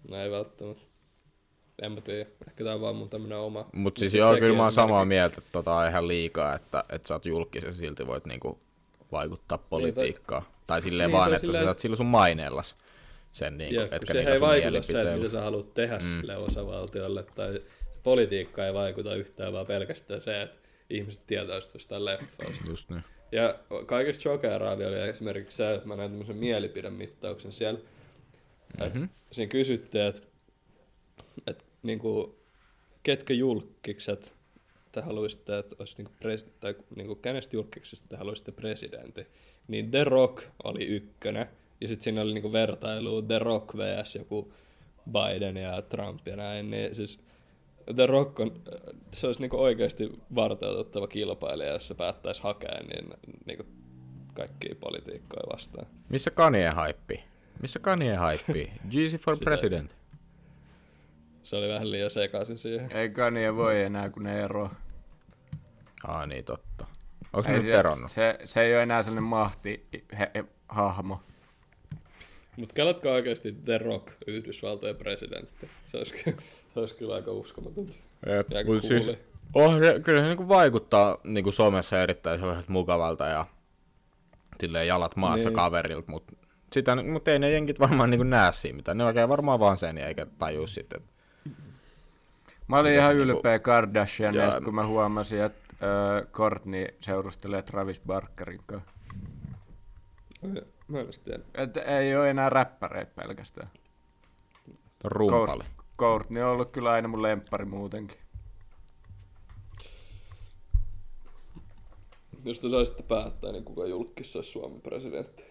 No ei välttämättä. En mä tiedä. Ehkä tää on vaan mun tämmönen oma. Mutta siis sit joo, kyllä mä oon samaa mieltä, että tota on ihan liikaa, että, että sä oot julkis ja silti voit niinku vaikuttaa politiikkaan. tai silleen Niin, vaan, että silleen- sä saat sillä sun maineellas sen, Ja, kun etkä se niillä ei vaikuta se, mitä sä haluat tehdä mm. sille osavaltiolle, tai politiikka ei vaikuta yhtään, vaan pelkästään se, että ihmiset tietää jostain leffoista. Just niin. Ja kaikista shokeraavia oli esimerkiksi se, että mä näin tämmöisen mielipidemittauksen siellä. Mm-hmm. Että siinä kysyttiin, että että niinku, ketkä julkikset te haluaisitte, että olisi niinku pres, tai niinku, kenestä julkiksesta te haluaisitte presidentti, niin The Rock oli ykkönen, ja sitten siinä oli niinku vertailu The Rock vs. joku Biden ja Trump ja näin, niin siis The Rock on, se olisi niinku oikeasti varteutettava kilpailija, jos se päättäisi hakea niin, niinku kaikkia politiikkoja vastaan. Missä Kanye haippi? Missä Kanye haippi? Jeezy for Sitä- president. Se oli vähän liian sekaisin siihen. Ei Kanye voi enää, kun ne ero. Aa niin, totta. Onko Ei ne nyt se, eronnut? se, se ei ole enää sellainen mahti he, he, hahmo. Mutta kelatko oikeasti The Rock Yhdysvaltojen presidentti? Se olisi, se olisi kyllä aika uskomatonta. Jep, Ja siis, oh, se, kyllä se niinku vaikuttaa niinku somessa erittäin sellaiset mukavalta ja silleen jalat maassa Niin. kaverilta, mutta sitä, mut ei ne jenkit varmaan niinku näe siinä mitään. Ne oikein varmaan vaan sen eikä taju sitten. Mä olin Mitä ihan se niinku- ylpeä Kardashianista, Jaa. kun mä huomasin, että Courtney seurustelee Travis Barkerin kanssa. Mä en edes tiedä. Et ei ole enää räppäreitä pelkästään. Rumpali. Court- Courtney on ollut kyllä aina mun lemppari muutenkin. Jos te saisitte päättää, niin kuka julkissa olisi Suomen presidentti?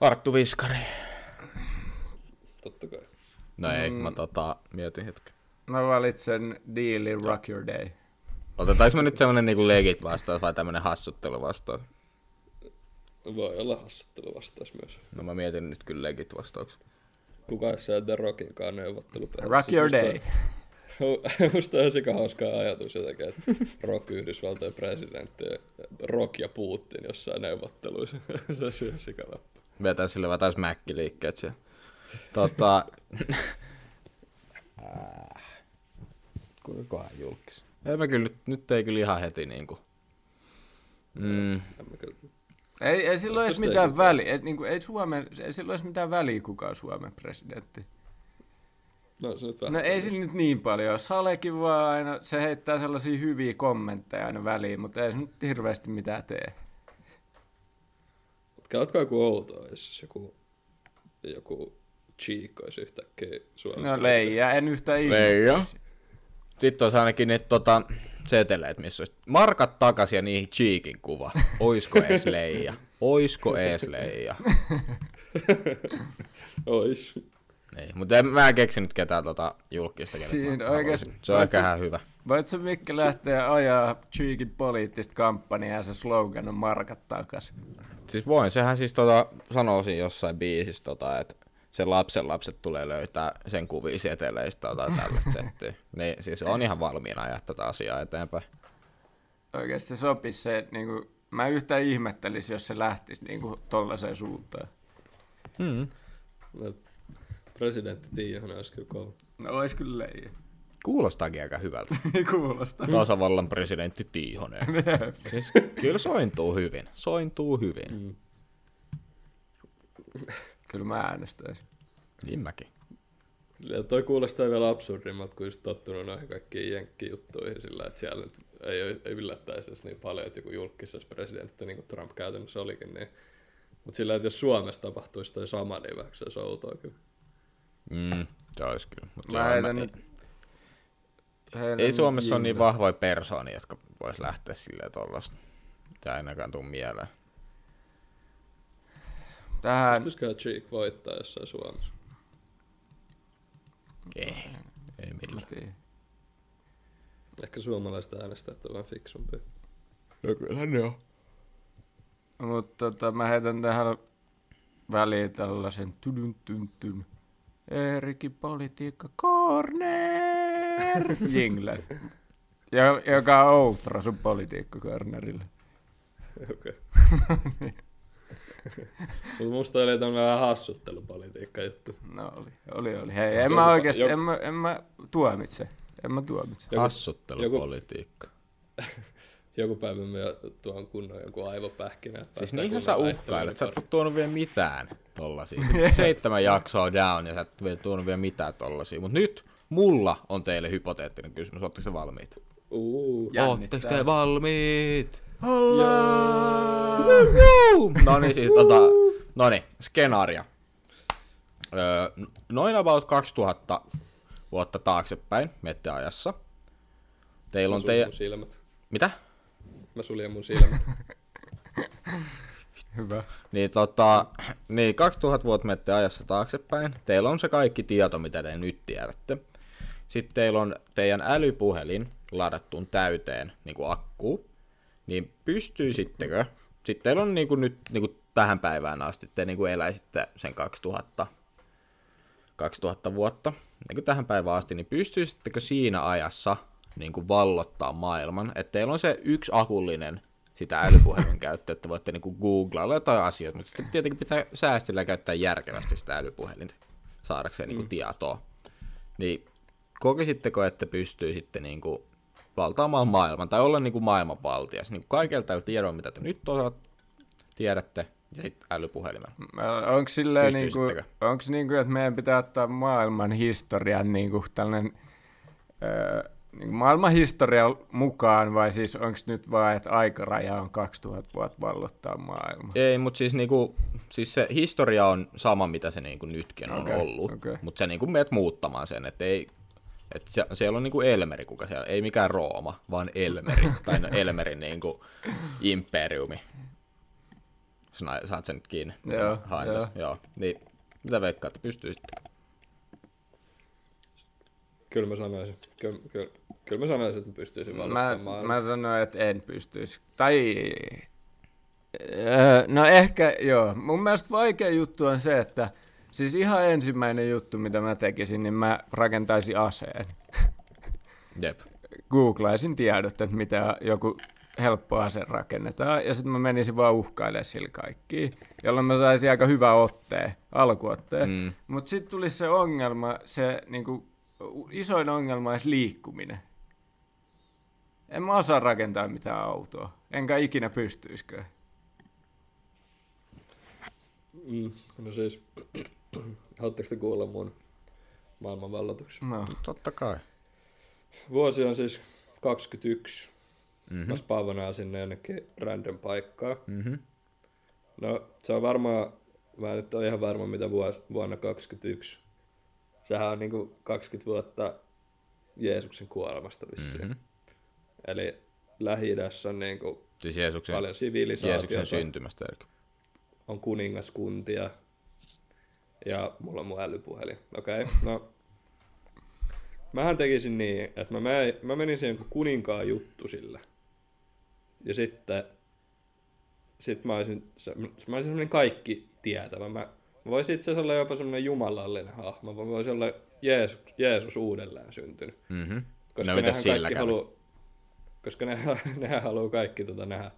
Arttu Viskari. Totta kai. No ei, Mm. mä tota, mietin hetken. Mä valitsen Deali Rock Your Day. Otetaanko me nyt semmonen niinku legit vastaus vai tämmönen hassuttelu vastaus? Voi olla hassuttelu vastaus myös. No mä mietin nyt kyllä legit vastauksen. Kuka olisi se The Rockinkaan neuvottelupelissä? Rock Your Musta- Day. Musta on sika hauskaa ajatus jotenkin, että Rock Yhdysvaltojen presidentti ja Rock ja Putin jossain neuvotteluissa. se olisi ihan sikalappu. Vetää sille vaan täys mäkkiliikkeet siellä. Tota... Kuinkahan julkis? Ei mä kyllä, nyt, nyt ei kyllä ihan heti niinku. Mm, Ei, ei sillä ole edes mitään väliä. Ei, niin ei, Suomen, ei sillä ole edes mitään väliä, kuka on Suomen presidentti. No se nyt vähän. No ei sillä nyt niin paljon. ole. Salekin vaan aina, se heittää sellaisia hyviä kommentteja aina väliin, mutta ei se nyt hirveästi mitään tee. Käytkö joku outoa, jos siis joku, joku cheek olisi yhtäkkiä Suomen No leija, en yhtään Leija. Sitten olisi ainakin ne tota, seteleet, missä olisi markat takas ja niihin cheekin kuva. Oisko ees leija? Oisko ees leija? Ois. Niin, mutta en, mä en keksinyt ketään tota julkista. kenet Siinä haluaisin. Se on ehkä ihan hyvä. Voit sä Mikke lähteä ajaa Cheekin poliittista kampanjaa ja se slogan on markat takas. Siis voin, sehän siis tota, sanoo siinä jossain biisissä, tota, että sen lapsen lapset tulee löytää sen kuvia seteleistä tai tällaista settiä. Niin siis on ihan valmiina ajaa tätä asiaa eteenpäin. Oikeasti se sopisi se, että niinku, mä yhtään ihmettelisin, jos se lähtisi niinku tollaiseen suuntaan. Mm. No, presidentti Tiihonen olisi kyllä kova. No ois kyllä leija. Kuulostaakin aika hyvältä. Kuulostaa. Tasavallan presidentti Tiihonen. siis kyllä sointuu hyvin. Sointuu hyvin. Mm. Kyllä mä äänestäisin. Niin mäkin. Ja toi kuulostaa vielä absurdimmalta, kun just tottunut noihin kaikkiin jenkkijuttuihin sillä, että siellä nyt ei, ei yllättäisi edes niin paljon, että joku julkisessa presidentti, niin kuin Trump käytännössä olikin, niin mutta sillä, että jos Suomessa tapahtuisi toi sama, niin vähän se olisi outoa kyllä. Mm, se olisi kyllä. Mut Mä joo, heitän mä- nyt- ei Suomessa ole niin vahvoja persoonia, jotka vois lähteä silleen tollasta. Tämä ei ainakaan tuu mieleen. Tähän, Pystyisikö Cheek voittaa jossain Suomessa? Ei, ei millään. Ehkä suomalaiset äänestäjät on vähän fiksumpia. No kyllä ne on. Mutta tota, mä heitän tähän väliin tällaisen tudun tyn tyn. Eerikin politiikka corner! Jingle. Jo, joka on outro sun politiikka cornerille. Okei. Mutta musta oli tämmönen vähän hassuttelupolitiikka juttu. No oli, oli, oli. Hei, en mä oikeesti, joku- en mä, en mä tuomitse. En mä tuomitse. Joku- Hassuttelupolitiikka. Joku päivä mä tuon kunnon joku aivopähkinä. Siis niinhän sä uhkailet, sä et tuonut vielä mitään tollasia. Seitsemän jaksoa down ja sä et vielä tuonut vielä mitään tollasia. Mut nyt mulla on teille hypoteettinen kysymys, ootteko te valmiita? Uu, Jännittää. Ootteko te valmiit? No niin siis tota, no niin, skenaario. Öö, noin about 2000 vuotta taaksepäin, mette ajassa. Teillä Mä on teidän... mun silmät. Mitä? Mä suljen mun silmät. Hyvä. Niin, tota, niin 2000 vuotta menette ajassa taaksepäin. Teillä on se kaikki tieto, mitä te nyt tiedätte. Sitten teillä on teidän älypuhelin ladattuun täyteen niin kuin akku. Niin pystyisittekö, sitten teillä on niin kuin nyt niin kuin tähän päivään asti, te niin kuin eläisitte sen 2000, 2000 vuotta, niin kuin tähän päivään asti, niin pystyisittekö siinä ajassa niin kuin vallottaa maailman, että teillä on se yksi akullinen sitä älypuhelin käyttöä, että voitte niin kuin googlailla jotain asioita, mutta sitten tietenkin pitää säästellä ja käyttää järkevästi sitä älypuhelinta saadakseen niin kuin tietoa. Niin kokisitteko, että pystyisitte niin kuin valtaamaan maailman tai olla niin kuin maailmanvaltias? Niin kuin kaikelta tällä tiedolla, mitä te nyt osaat, tiedätte, ja sitten älypuhelimella. Onko silleen niinku, Pystyisittekö? onks niinku, että meidän pitää ottaa maailman historian niinku tällainen öö, niinku maailman historia mukaan, vai siis onko nyt vaan, että aikaraja on 2000 vuotta vallottaa maailma? Ei, mutta siis, niinku, siis se historia on sama, mitä se niinku nytkin on Okei, ollut, okei. mutta sä niinku meet muuttamaan sen, että ei, et se, siellä on niinku Elmeri, kuka siellä, ei mikään Rooma, vaan Elmeri, tai no Elmerin niinku imperiumi. Sä saat sen nyt kiinni. Joo, Hain joo. Niin, mitä veikkaatte, pystyisit? Kyllä mä sanoisin. Kyllä, kyllä, kyllä mä sanoisin, että mä pystyisin Mä, vallottamaan maailman. mä sanoin, että en pystyisi. Tai... Öö, no ehkä, joo. Mun mielestä vaikea juttu on se, että siis ihan ensimmäinen juttu, mitä mä tekisin, niin mä rakentaisin aseen. Jep. Googlaisin tiedot, että mitä joku helppo ase rakennetaan, ja sitten mä menisin vaan uhkailemaan sillä kaikki, jolloin mä saisin aika hyvä otteen, alkuotteen. Mm. Mutta sitten tulisi se ongelma, se niinku, isoin ongelma olisi liikkuminen. En mä osaa rakentaa mitään autoa, enkä ikinä pystyisikö. Mm, no siis, haluatteko te kuulla mun maailmanvallotuksen? No. Totta kai. Vuosi on siis 21. Mhm. Mm-hmm. Mä spaavonaan sinne jonnekin random paikkaa. Mhm. No, se on varmaan, mä en nyt ole ihan varma mitä vuos, vuonna 21. Sehän on niinku 20 vuotta Jeesuksen kuolemasta vissiin. Mhm. Mm-hmm. Eli lähi on niinku Siis Jeesuksen, paljon sivilisaatiota, Jeesuksen syntymästä, on kuningaskuntia ja mulla on mun älypuhelin. Okei, okay, no mähän tekisin niin, että mä, mä, mä menisin jonkun kuninkaan juttu sillä. Ja sitten sit mä olisin, se, mä olisin semmonen kaikki tietävä. Mä, mä voisin itse asiassa olla jopa semmonen jumalallinen hahmo. Mä voisin olla Jeesus, Jeesus uudelleen syntynyt. Mhm. Koska No nehän sillä kaikki haluu, koska nehän, nehän haluaa kaikki tota nähdä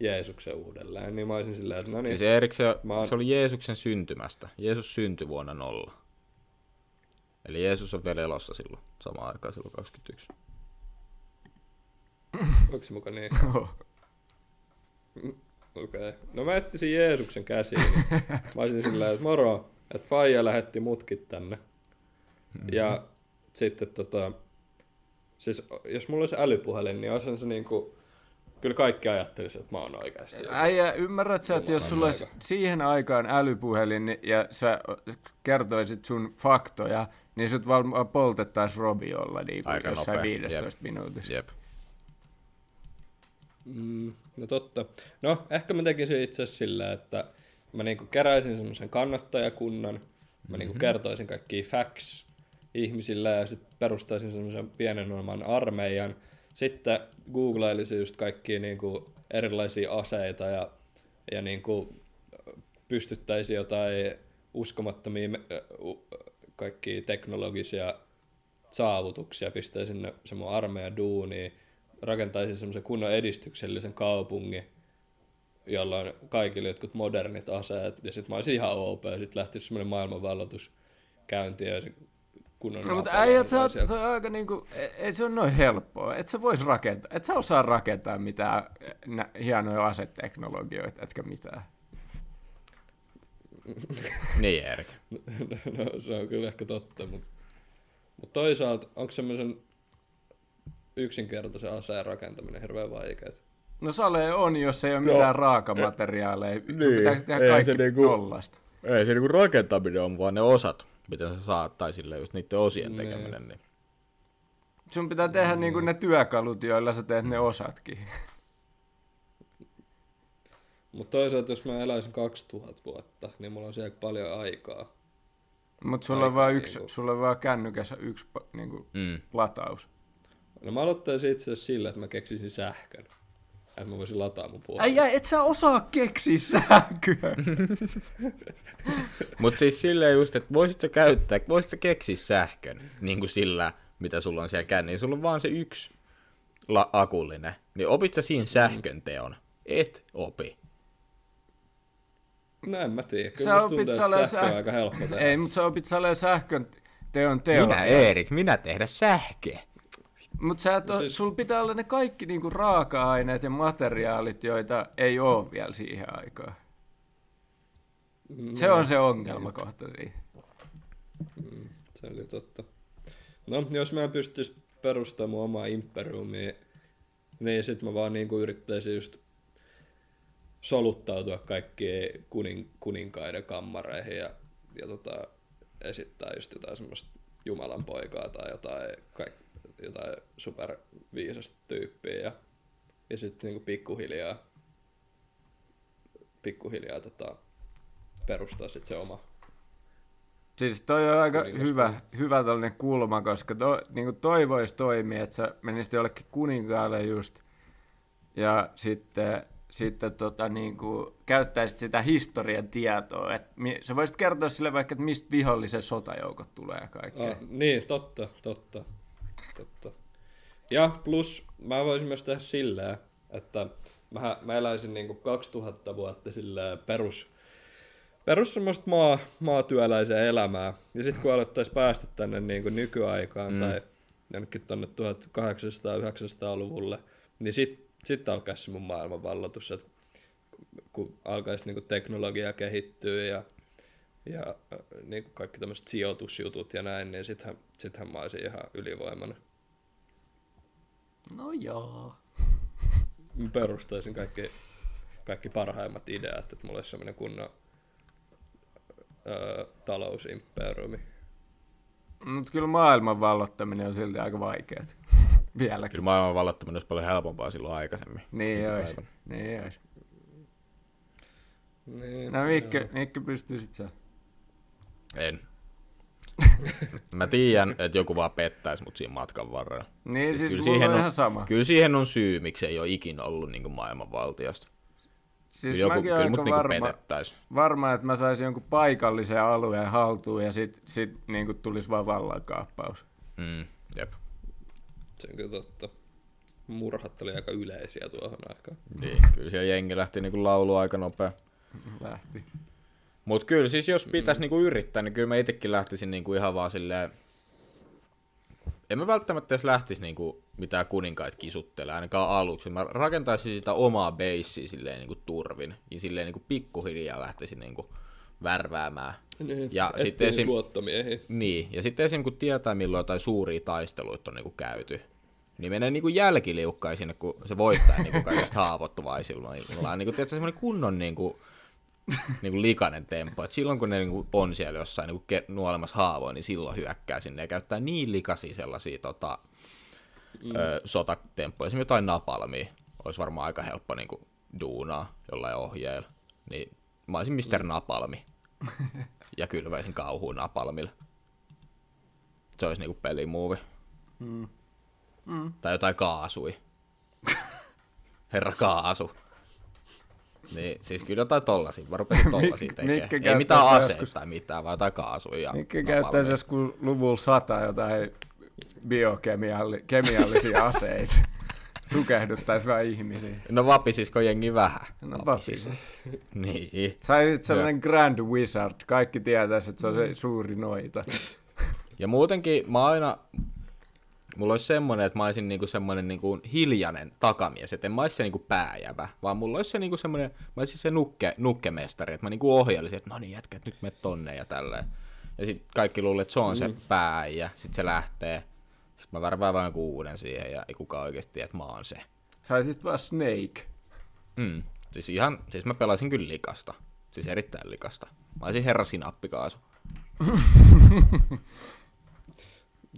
Jeesuksen uudelleen. Niin mä olisin silleen, että no niin. Siis Erik, se, Mä oon- se oli Jeesuksen syntymästä. Jeesus syntyi vuonna nolla. Eli Jeesus on vielä elossa silloin, samaan aikaan silloin 21. Onko se muka niin? Okei. Okay. No mä etsisin Jeesuksen käsiin. Niin mä olisin silleen, että moro, että faija lähetti mutkit tänne. Ja sitten tota, siis jos mulla olisi älypuhelin, niin olisihan se niinku, kyllä kaikki ajattelisi, että mä oon oikeasti. Äijä, ymmärrät sä, että jos sulla olisi aika. siihen aikaan älypuhelin niin- ja sä kertoisit sun faktoja, niin sut varmaan poltettaisiin Robiolla niin Aika jossain nopea, 15 minuutissa. Jep. Mm, no totta. No, ehkä mä tekisin itse asiassa sillä, että mä niinku keräisin semmoisen kannattajakunnan, mä niinku kertoisin kaikki facts ihmisille ja sitten perustaisin semmoisen pienen oman armeijan. Sitten googlailisin just kaikkia niinku erilaisia aseita ja, ja niinku pystyttäisiin jotain uskomattomia kaikkia teknologisia saavutuksia, pistäisin ne se mun armeijan duuniin, rakentaisin semmoisen kunnon edistyksellisen kaupungin, jolla on kaikille jotkut modernit aseet, ja sitten mä olisin ihan OP, ja sitten lähtisi semmoinen maailmanvalloitus käyntiin, ja se kunnon No, mutta äijät, oot, siellä. sä oot aika niinku, ei- ei se ole noin helppoa. Et sä vois rakentaa, et sä osaa rakentaa mitään nä, hienoja aseteknologioita, etkä mitään. Niin, Erik. no, se on kyllä ehkä totta, mutta mut toisaalta onko semmoisen yksinkertaisen aseen rakentaminen hirveän vaikeaa? No sale on, jos ei ole mitään raakamateriaaleja. Sun niin, pitää tehdä ei kaikki se niinku- nollasta. Ei se niinku rakentaminen on, vaan ne osat, mitä sä saat, tai sille just niiden osien tekeminen. Niin. Sun pitää tehdä niin kuin ne työkalut, joilla sä teet ne osatkin. Mutta toisaalta, jos mä eläisin 2000 vuotta, niin mulla on siellä paljon aikaa. Mutta sulla on Aika vaan yksi, niinku- sulla on vaan kännykässä yksi niinku, Mm. lataus. No mä aloittaisin itse asiassa sillä, että mä keksisin sähkön. Että mä voisin lataa mun puolella. Äijä, et sä osaa keksiä sähköä. Mut siis silleen just, että voisit sä käyttää, voisit sä keksiä sähkön, niin kuin sillä, mitä sulla on siellä kännissä. Sulla on vaan se yksi la- akullinen. Niin opit sä siinä sähkön teon? Et opi. No en mä tiedä. Sä Kyllä musta opit tuntuu, sähkö on säh- aika helppo tehdä. Ei, mutta sä opit sähkön teon teon. Minä Eerik, minä tehdä sähköä. Mutta sä et No no siis- sul pitää olla ne kaikki niinku raaka-aineet ja materiaalit, joita ei oo vielä siihen aikaan. Se on se ongelmakohta siinä. Se oli totta. No, jos mä pystyis perustamaan mun omaa imperiumia, niin sit mä vaan niinku yrittäisin just soluttautua kaikkien kunin, kuninkaiden kammareihin ja, ja tota, esittää just jotain semmoista Jumalan poikaa tai jotain, kaik, jotain superviisasta tyyppiä ja, ja sitten niinku pikkuhiljaa pikkuhiljaa tota, perustaa sit se oma Siis toi on aika Kuningas hyvä, hyvä tällainen kulma, koska to, niin toi voisi toimia, että sä menisit jollekin kuninkaalle just, ja sitten, sitten tota, niin kuin, käyttäisit sitä historian tietoa. Et, mi, sä voisit kertoa sille vaikka, että mistä vihollisen sotajoukot tulee ja kaikkea. Ah, niin, totta, totta, totta. Ja plus mä voisin myös tehdä silleen, että mä, mä eläisin niinku 2000 vuotta silleen perus, perus semmoista maa, maatyöläisen elämää. Ja sitten kun alettaisiin päästä tänne niinku nykyaikaan mm. tai jonnekin tonne 1800-900-luvulle, niin sitten sit alkaisi se mun maailmanvalloitus, että kun alkaisi niinku teknologia kehittyä ja ja niin kuin kaikki tämmöiset sijoitusjutut ja näin, niin sittenhän, sittenhän mä olisin ihan ylivoimainen. No joo. Mä perustaisin kaikki, kaikki parhaimmat ideat, että mulla olisi semmoinen kunnon öö, talousimperiumi. Mutta kyllä maailman vallottaminen on silti aika vaikeat. Vieläkin. Kyllä maailman vallattaminen olisi paljon helpompaa silloin aikaisemmin. Niin olisi. Nykypäivänä. Niin olisi. Niin, No Mikke, Mikke pystyisit sä? En. Mä tiedän, että joku vaan pettäisi mut siinä matkan varrella. Niin siis, kyllä mulla siihen on on- ihan sama. Kyllä siihen on syy, miksi ei ole ikinä ollut niin maailmanvaltiosta. Siis joku, mäkin kyllä aika mut niinku varma, petettäis. varma, että mä saisin jonkun paikallisen alueen haltuun ja sit, sit niin tulisi vaan vallankaappaus. Mm, jep. Se on kyllä totta. Murhat oli aika yleisiä tuohon aikaan. Niin, kyllä siellä jengi lähti niinku laulu aika nopea. Lähti. Mut kyllä siis jos pitäisi niinku yrittää, niin kyllä mä itekin lähtisin niinku ihan vaan silleen... En mä välttämättä edes lähtisi niinku mitään kuninkait kisuttelemaan ainakaan aluksi. Mä rakentaisin sitä omaa beissiä silleen niinku turvin. Ja silleen niinku pikkuhiljaa lähtisin niinku värväämään. Niin, Ja sitten esim... luottomiehiä. Niin, ja sitten esim. kun tietää milloin jotain suuria taisteluita on niinku käyty, niin menee niinku jälkiliukkain sinne, kun se voittaa niinku kaikista haavoittuvaisilla. Niin niinku, tiedätkö, semmoinen kunnon niinku, niinku likainen tempo. Et silloin kun ne niinku on siellä jossain niinku ke- nuolemassa haavoin, niin silloin hyökkää sinne ja käyttää niin likaisia sellaisia tota, mm. ö, sotatemppoja. Esimerkiksi jotain napalmia olisi varmaan aika helppo niinku duunaa jollain ohjeella. Niin mä olisin Mr. Napalmi ja kylväisin kauhuun napalmilla. Se olisi niinku pelimuovi. Mm. Mm. Tai jotain kaasui. Herra kaasu. Niin, siis kyllä jotain tollasia. Mä rupesin tollasia tekemään. Ei mitään aseita tai mitään, vaan jotain kaasuja. Napalmia. käyttäisi joskus luvulla sata jotain biokemiallisia aseita. Tukehduttaisi vaan ihmisiä. No vapisisko jengi vähän? No Vapisis. vapisis. Niin. Saisit sellainen Grand Wizard. Kaikki tietäisi, että se on se suuri noita. Ja muutenkin mä aina, mulla olisi semmoinen, että mä olisin niinku semmoinen niinku hiljainen takamies, että en mä olisi se niinku pääjävä, vaan mulla olisi se niinku semmoinen, mä olisin se nukke, nukkemestari, että mä niinku ohjailisin, että no niin jätkät, nyt me tonne ja tälleen. Ja sitten kaikki luulee, että se on mm. se pääjä, sitten se lähtee. Sitten mä värvään vaan joku uuden siihen ja ei kukaan oikeasti tiedä, että mä oon se. Saisit vaan Snake. Mm. Siis ihan, siis mä pelasin kyllä likasta. Siis erittäin likasta. Mä olisin herra sinappikaasu.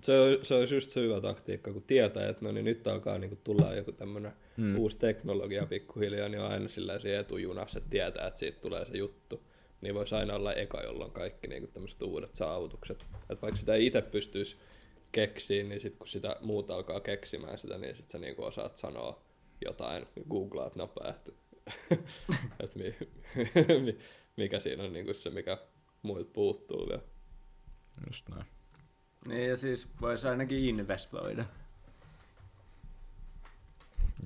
Se, on- se olisi just se hyvä taktiikka, kun tietää, että no niin nyt alkaa niinku tulla joku tämmönen mm. uusi teknologia pikkuhiljaa, niin on aina sillä etujunassa, että tietää, että siitä tulee se juttu. Niin voisi aina olla eka, jolloin kaikki niinku tämmöiset uudet saavutukset. Että vaikka sitä ei itse pystyisi keksiin, niin sitten kun sitä muut alkaa keksimään sitä, niin sitten sä niinku osaat sanoa jotain, googlaat nopeasti, että mi, mi, mikä siinä on niinku se, mikä muilta puuttuu vielä. Just näin. Niin ja siis voisi ainakin investoida.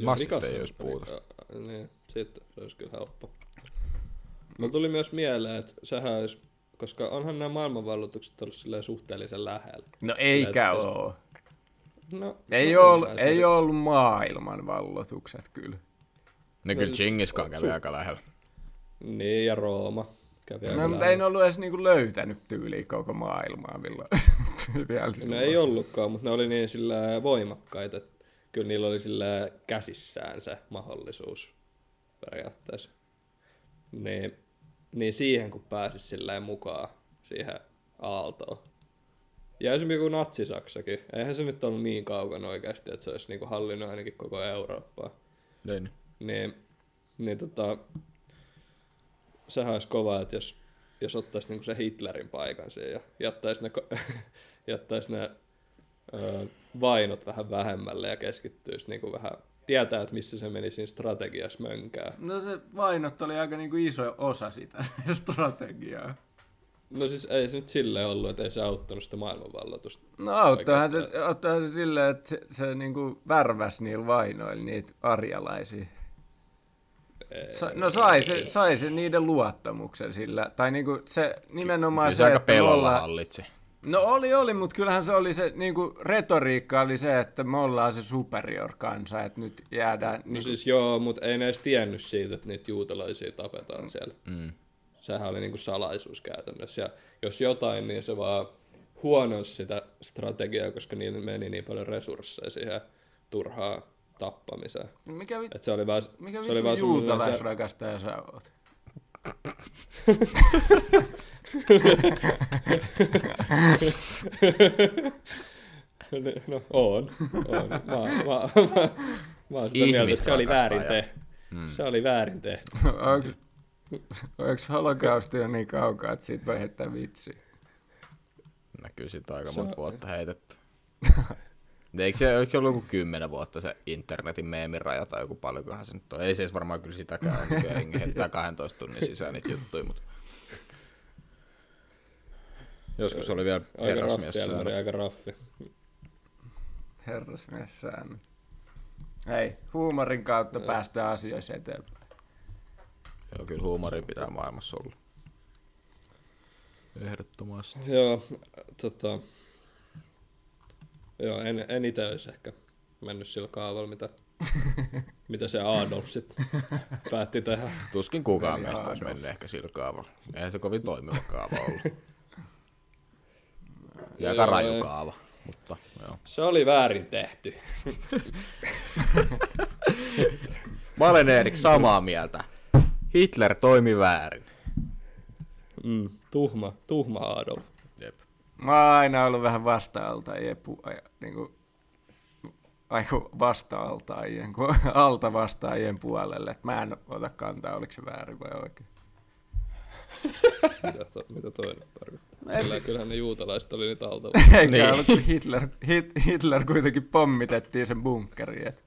Massista ei olisi puuta. Niin, niin, sitten se olisi kyllä helppo. Mulla tuli myös mieleen, että sehän olisi, koska onhan nämä maailmanvalloitukset ollut silleen suhteellisen lähellä. No eikä Et- oo. No, Ei, no, on ollut, ei ole ollut maailman vallotukset kyllä. No kyllä siis- Chingiskaan kävi su- aika lähellä. Niin, ja Rooma kävi aika No, mutta lähellä. ei ne ollut edes niinku löytänyt tyyliä koko maailmaa vielä. vielä No silloin. ei ollutkaan, mutta ne oli niin sillä voimakkaita, että kyllä niillä oli sillä käsissään se mahdollisuus periaatteessa. Niin, niin siihen kun pääsis silleen mukaan siihen aaltoon. Ja esimerkiksi joku natsisaksakin, eihän se nyt ollut niin kaukana oikeasti, että se olisi niinku hallinnut ainakin koko Eurooppaa. Niin. Niin, niin tota, sehän olisi kova, että jos, jos ottaisi niinku se Hitlerin paikan siihen ja jättäisi ne, ko- jättäisi ne ö, vainot vähän vähemmälle ja keskittyisi niinku vähän, tietää, että missä se meni siinä strategiassa mönkää. No se vainot oli aika niinku iso osa sitä strategiaa. No siis ei se nyt silleen ollut, että ei se auttanut sitä maailmanvalloitusta. No auttaahan se, auttaahan se silleen, että se, se niinku värväs niillä vainoilla niitä arjalaisia. Ei, Sa, no sai se, sai se niiden luottamuksen sillä. Tai niinku se nimenomaan Kyllä se, se aika pelolla ollaan- hallitsi. No oli, oli, mutta kyllähän se oli se, niinku retoriikka oli se, että me ollaan se superior kansa, että nyt jäädään, No niinku, siis joo, mutta ei ne edes tiennyt siitä, että niitä juutalaisia tapetaan siellä. Mm. Sehän oli niinku salaisuus käytännössä. Ja jos jotain, niin se vaan huononsi sitä strategiaa, koska niillä meni niin paljon resursseja siihen turhaa tappamiseen. mikä, vit, Et se oli vaan, mikä se oli vaan vittu semmoinen juutalaisrakastaja sä oot? Se, no, on, on. Mä, mä, mä, mä oon sitä mieltä, että se oli väärin tehty. Mm. Se oli väärin tehty. Onko, holokausti jo niin kaukaa, että siitä voi heittää vitsi? Näkyy siitä aika monta vuotta heitetty. Eikö se, eikö se ollut joku kymmenen vuotta se internetin meemiraja tai joku paljonkohan se nyt on? Ei se edes varmaan kyllä sitäkään ole, nykyään jengi heittää 12 tunnin sisään niitä juttuja, mutta... Joskus oli vielä Aika herrasmies raffi, elämä, säännöt. aika raffi. Herrasmies säännöt. Hei, huumorin kautta päästään asioissa eteenpäin. Joo, kyllä huumori pitää maailmassa olla. Ehdottomasti. Joo, tota, joo en, en itse olisi ehkä mennyt sillä kaavalla, mitä, mitä se Adolf sitten päätti tehdä. Tuskin kukaan meistä olisi mennyt ehkä sillä kaavalla. Eihän se kovin toimiva kaava ollut. Ja aika raju kaava, mutta joo. Se oli väärin tehty. Mä olen Erik samaa mieltä. Hitler toimi väärin. Mm, tuhma, tuhma Adolf. Mä oon aina ollut vähän vasta-altaajien, pu- ai- niinku, aiku vasta-altaajien, kun alta vastaajien puolelle. Et mä en ota kantaa, oliko se väärin vai oikein. Mitä, to, mitä toi nyt tarkoittaa? Sillä, kyllähän ne juutalaiset oli nyt alta. Eikä Niin. niin. ollut, kun Hitler, Hit, Hitler kuitenkin pommitettiin sen bunkkeriin. Et.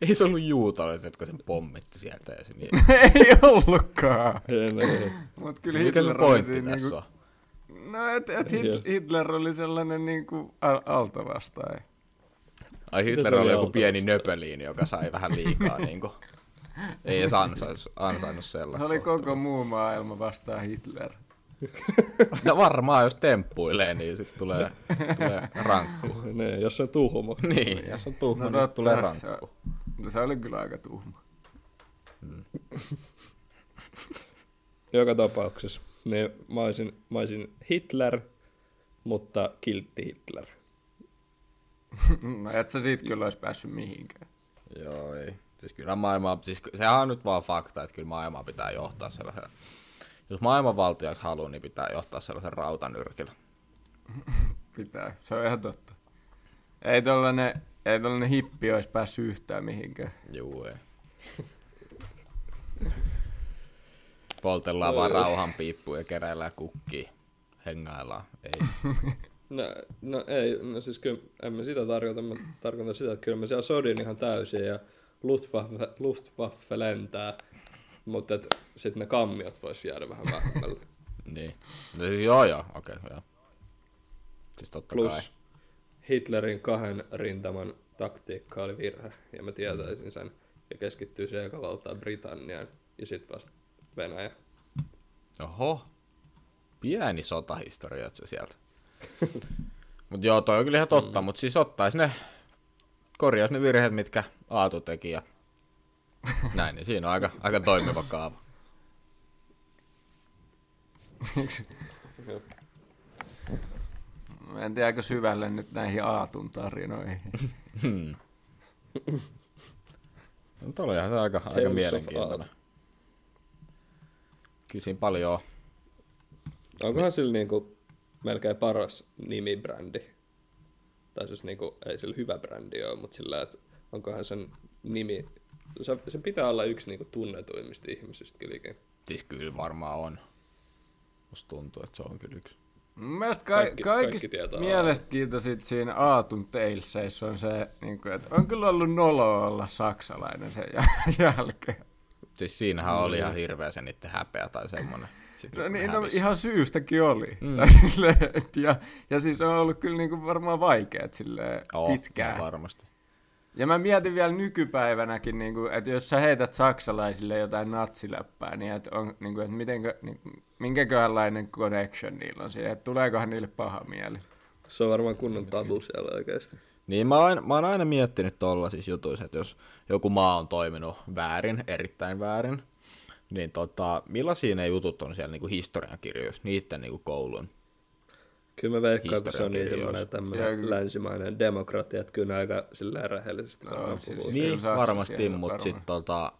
Ei se ollut juutalaiset, kun se pommitti sieltä ja se niin. ei ollutkaan. En, en, Mut kyllä Mikä se Hitler oli pointti siinä tässä niinku, on? No, et, et Hitler oli sellainen niinku al- altavastaaja. Ai Hitler se oli oli joku alta pieni vastaan? nöpöliini, joka sai vähän liikaa niinku. Ei edes ansais, ansainnut Se sellaista. oli kohtelua. koko muu maailma vastaan Hitler. No varmaan, jos temppuilee, niin sit tulee, tulee rankku. ne, jos se on tuhmo. Niin, jos on tuhma, No niin totta, tulee se- rankku. No se oli kyllä aika tuhma. Joka tapauksessa. Niin mä olisin, mä olisin Hitler, mutta kiltti Hitler. No et sä siitä kyllä olisi päässyt mihinkään. Joo, ei. Siis kyllä maailmaa, siis sehän on nyt vaan fakta, että kyllä maailmaa pitää johtaa sellaisella jos maailmanvaltiaksi haluaa, niin pitää johtaa sellaisen rautanyrkillä. Pitää, se on ihan totta. Ei tollanen, ei tollanen hippi olisi päässyt yhtään mihinkään. Juu, ei. Poltellaan vaan rauhan piippuja ja keräillään kukkia. Hengaillaan. Ei. No, no ei, no siis kyllä en mä sitä tarkoita, mä tarkoitan sitä, että kyllä mä siellä sodin ihan täysin ja Luftwaffe, Luftwaffe lentää, mutta sitten ne kammiot vois jäädä vähän vähemmälle. niin. No siis joo joo, okei, okay, joo. Siis totta Plus kai. Hitlerin kahden rintaman taktiikka oli virhe, ja mä tietäisin sen, ja keskittyy se eka valtaa Britanniaan, ja sitten vasta Venäjä. Oho. Pieni sotahistoria se sieltä. mut joo, toi on kyllä ihan totta, mm. mut siis ottais ne, korjaus ne virheet, mitkä Aatu teki ja näin, niin siinä on aika, aika toimiva kaava. Mä en tiedä, aika syvälle nyt näihin Aatun tarinoihin. Mutta olihan se aika, Tales aika of mielenkiintoinen. Kyllä siinä paljon on. Onkohan sillä niinku melkein paras nimibrändi? Tai siis niinku, ei sillä hyvä brändi ole, mutta sillä, että onkohan sen nimi... Se, se pitää olla yksi niinku tunnetuimmista ihmisistä kylläkin. Siis kyllä varmaan on. Musta tuntuu, että se on kyllä yksi. Mun mielestä ka- Kaikki- kaikista kaikki tietää mielestä kiitosit siinä Aatun Talesissa on se, niin kuin, että on kyllä ollut nolo olla saksalainen sen jäl- jälkeen. Siis siinähän oli ihan hirveä se niiden häpeä tai semmonen. Sitten No niin, no, ihan syystäkin oli. Mm. Tai silleen, et ja, ja siis on ollut kyllä niin kuin varmaan vaikeat silleen Oo, pitkään. Varmasti. Ja mä mietin vielä nykypäivänäkin, niin kuin, että jos sä heität saksalaisille jotain natsiläppää, niin että, on, niin kuin, että mitenkö, niin, minkäköhänlainen connection niillä on siihen, että tuleekohan niille paha mieli. Se on varmaan kunnon tabu siellä oikeasti. Niin mä oon, mä oon aina miettinyt tollaisissa jutuissa, että jos joku maa on toiminut väärin, erittäin väärin, niin tota, millaisia ne jutut on siellä niinku historiankirjoissa, niiden niinku koulun? Kyllä mä veikkaan, että se on niin semmoinen Joo, tämmöinen kyllä. länsimainen demokratia, että kyllä aika silleen rehellisesti varmaan siis puhuu. Niin, Niin, varmasti, siellä mutta sitten tota,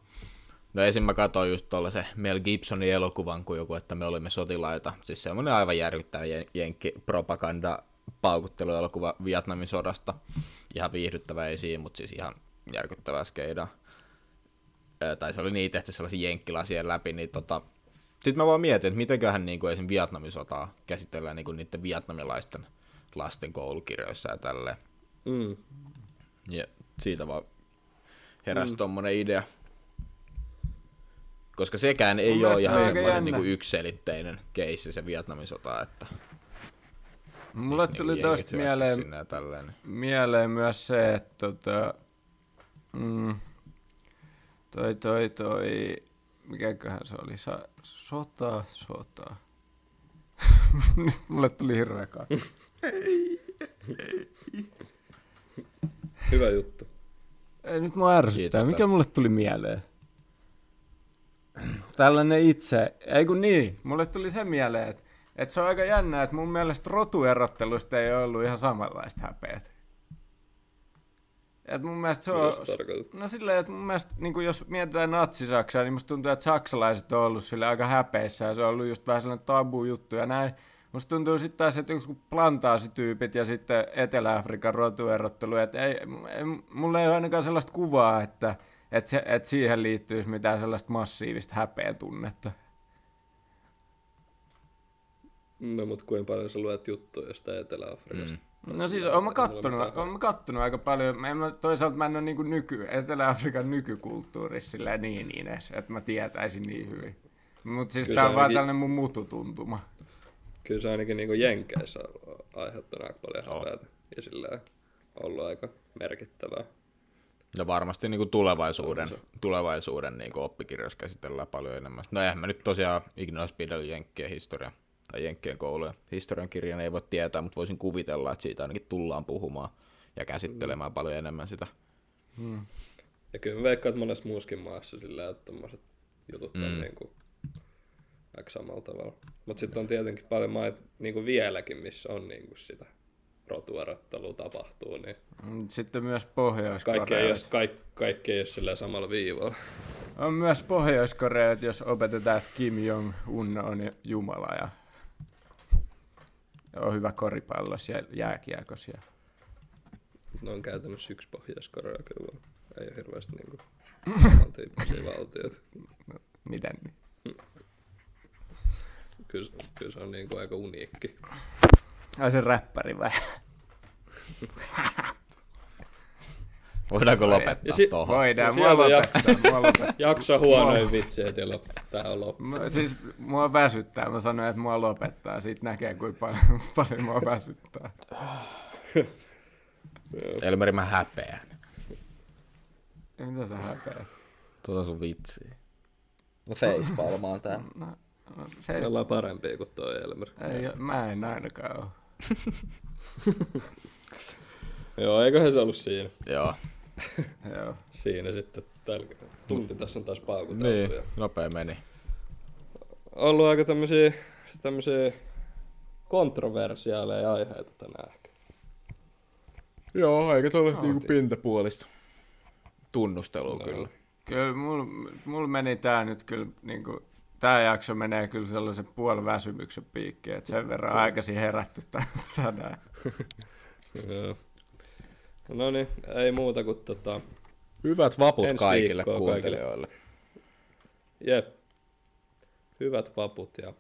no esim. mä katsoin just tollasen Mel Gibsonin elokuvan, kun joku, että me olimme sotilaita. Siis semmoinen aivan järkyttävä jen- jenkki propaganda paukutteluelokuva Vietnamin sodasta. Ihan viihdyttävä ei siinä, mutta siis ihan järkyttävää skeidaa. Ö, tai se oli niin tehty sellaisia jenkkilasien läpi, niin tota, sitten mä vaan mietin, että mitenköhän niin kuin esim. Vietnamin sotaa käsitellään niin kuin niiden vietnamilaisten lasten koulukirjoissa ja tälleen. Mm. Ja siitä vaan heräsi mm. tommonen idea. Koska sekään ei Mun ole ihan semmoinen jännä. niinku yksiselitteinen keissi se Vietnamin sota, että Mulle niinku tuli jenkit tosta mieleen, niin- mieleen myös se, että tota, mm, toi, toi, toi, mikäköhän se oli, Sa, sota, sota. Nyt mulle tuli hirveä kakku. Hyvä juttu. Ei nyt mua ärsyttää. Mikä tästä. mulle tuli mieleen? Tällainen itse, ei kun niin, mulle tuli se mieleen, että, että se on aika jännä, että mun mielestä rotuerottelusta ei ollut ihan samanlaista häpeät. Et mun mielestä se on... No silleen, että mun mielestä niin jos mietitään natsisaksaa, niin musta tuntuu, että saksalaiset on ollut sille aika häpeissä ja se on ollut just vähän sellainen tabu juttu ja näin. Musta tuntuu sitten taas, että joku plantaasityypit ja sitten Etelä-Afrikan rotuerottelu, että ei, ei, mulla ei ole ainakaan sellaista kuvaa, että, että, se, että siihen liittyisi mitään sellaista massiivista häpeä tunnetta. No mut kuinka paljon sä luet juttuja jostain Etelä-Afrikasta? Mm. No siis oon mä kattonut, oon mä kattonut aika paljon. Mä en, mä, toisaalta mä en ole niinku nyky, Etelä-Afrikan nykykulttuurissa silleen niin niin edes, että mä tietäisin niin hyvin. Mutta siis Kyllä tää se on vaan ainakin- tällainen mun mututuntuma. Kyllä se ainakin niinku Jenkeissä on aiheuttanut aika paljon On. häpeätä. Ja sillä ollut aika merkittävää. Ja varmasti niinku tulevaisuuden, On tulevaisuuden niinku oppikirjoissa käsitellään paljon enemmän. No eihän mä nyt tosiaan Ignos Pidel Jenkkien historia tai Jenkkien kouluja. Historian kirjan ei voi tietää, mutta voisin kuvitella, että siitä ainakin tullaan puhumaan ja käsittelemään paljon enemmän sitä. Ja kyllä veikkaan, että monessa muussakin maassa sillä että tommoset jutut on Mm. niinku aika samalla tavalla. Mutta sitten on tietenkin paljon maita niinku vieläkin, missä on niinku sitä rotuerottelua tapahtuu, niin Mm, Sitten myös kaikki ei, ole, Pohjois-Koreassa. kaikki, kaikki ei ole sillä samalla viivalla. On myös että jos opetetaan, että Kim Jong-un on jumala ja on hyvä koripallos ja jääkiekos. Ja... Ne on käytännössä yksi Pohjois-Korea kyllä vaan. Ei ole hirveästi niinku samantyyppisiä valtioita. Miten? niin? Kyllä, kyllä se on niinku aika uniikki. Ai se räppäri vai? Voidaanko Ja lopettaa si- tohon? Voidaan, No mua lopettaa, mua lopettaa. Jakso huonoin vitsi, että lop- tähän loppu. Mä, siis mua väsyttää. Mä sanoin, että mua lopettaa. Siitä näkee, kuinka paljon, paljon mua väsyttää. Elmeri, mä häpeän. Mitä sä häpeät? Tuota sun vitsi. No facepalmaan tää. No, no, Me se, ollaan parempia kuin toi Elmer. ei, mä en ainakaan ole. Joo, eiköhän se ollut siinä. Joo. Joo. Siinä sitten. Tällä tunti tässä on taas paukuteltu. Niin, Ja nopea meni. ollut aika tämmösiä, tämmösiä kontroversiaaleja aiheita tänään ehkä. Joo, aika tuollaista niinku niinku pintapuolista tunnustelua No. kyllä. Kyllä mulla mul meni tää nyt kyllä niinku, tää jakso menee kyllä sellaisen puoliväsymyksen piikkiin, että sen verran aikaisin herätty tän- tänään. No niin, ei muuta kuin tota... Hyvät vaput kaikille kuuntelijoille. Jep. Hyvät vaput ja,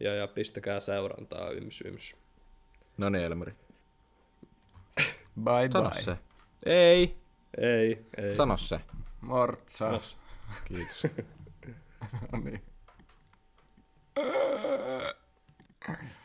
ja, ja pistäkää seurantaa yms yms. No niin, Elmeri. bye Sano bye. Se. Ei. Ei, ei. Sano se. Mortsa. No. Kiitos. no niin.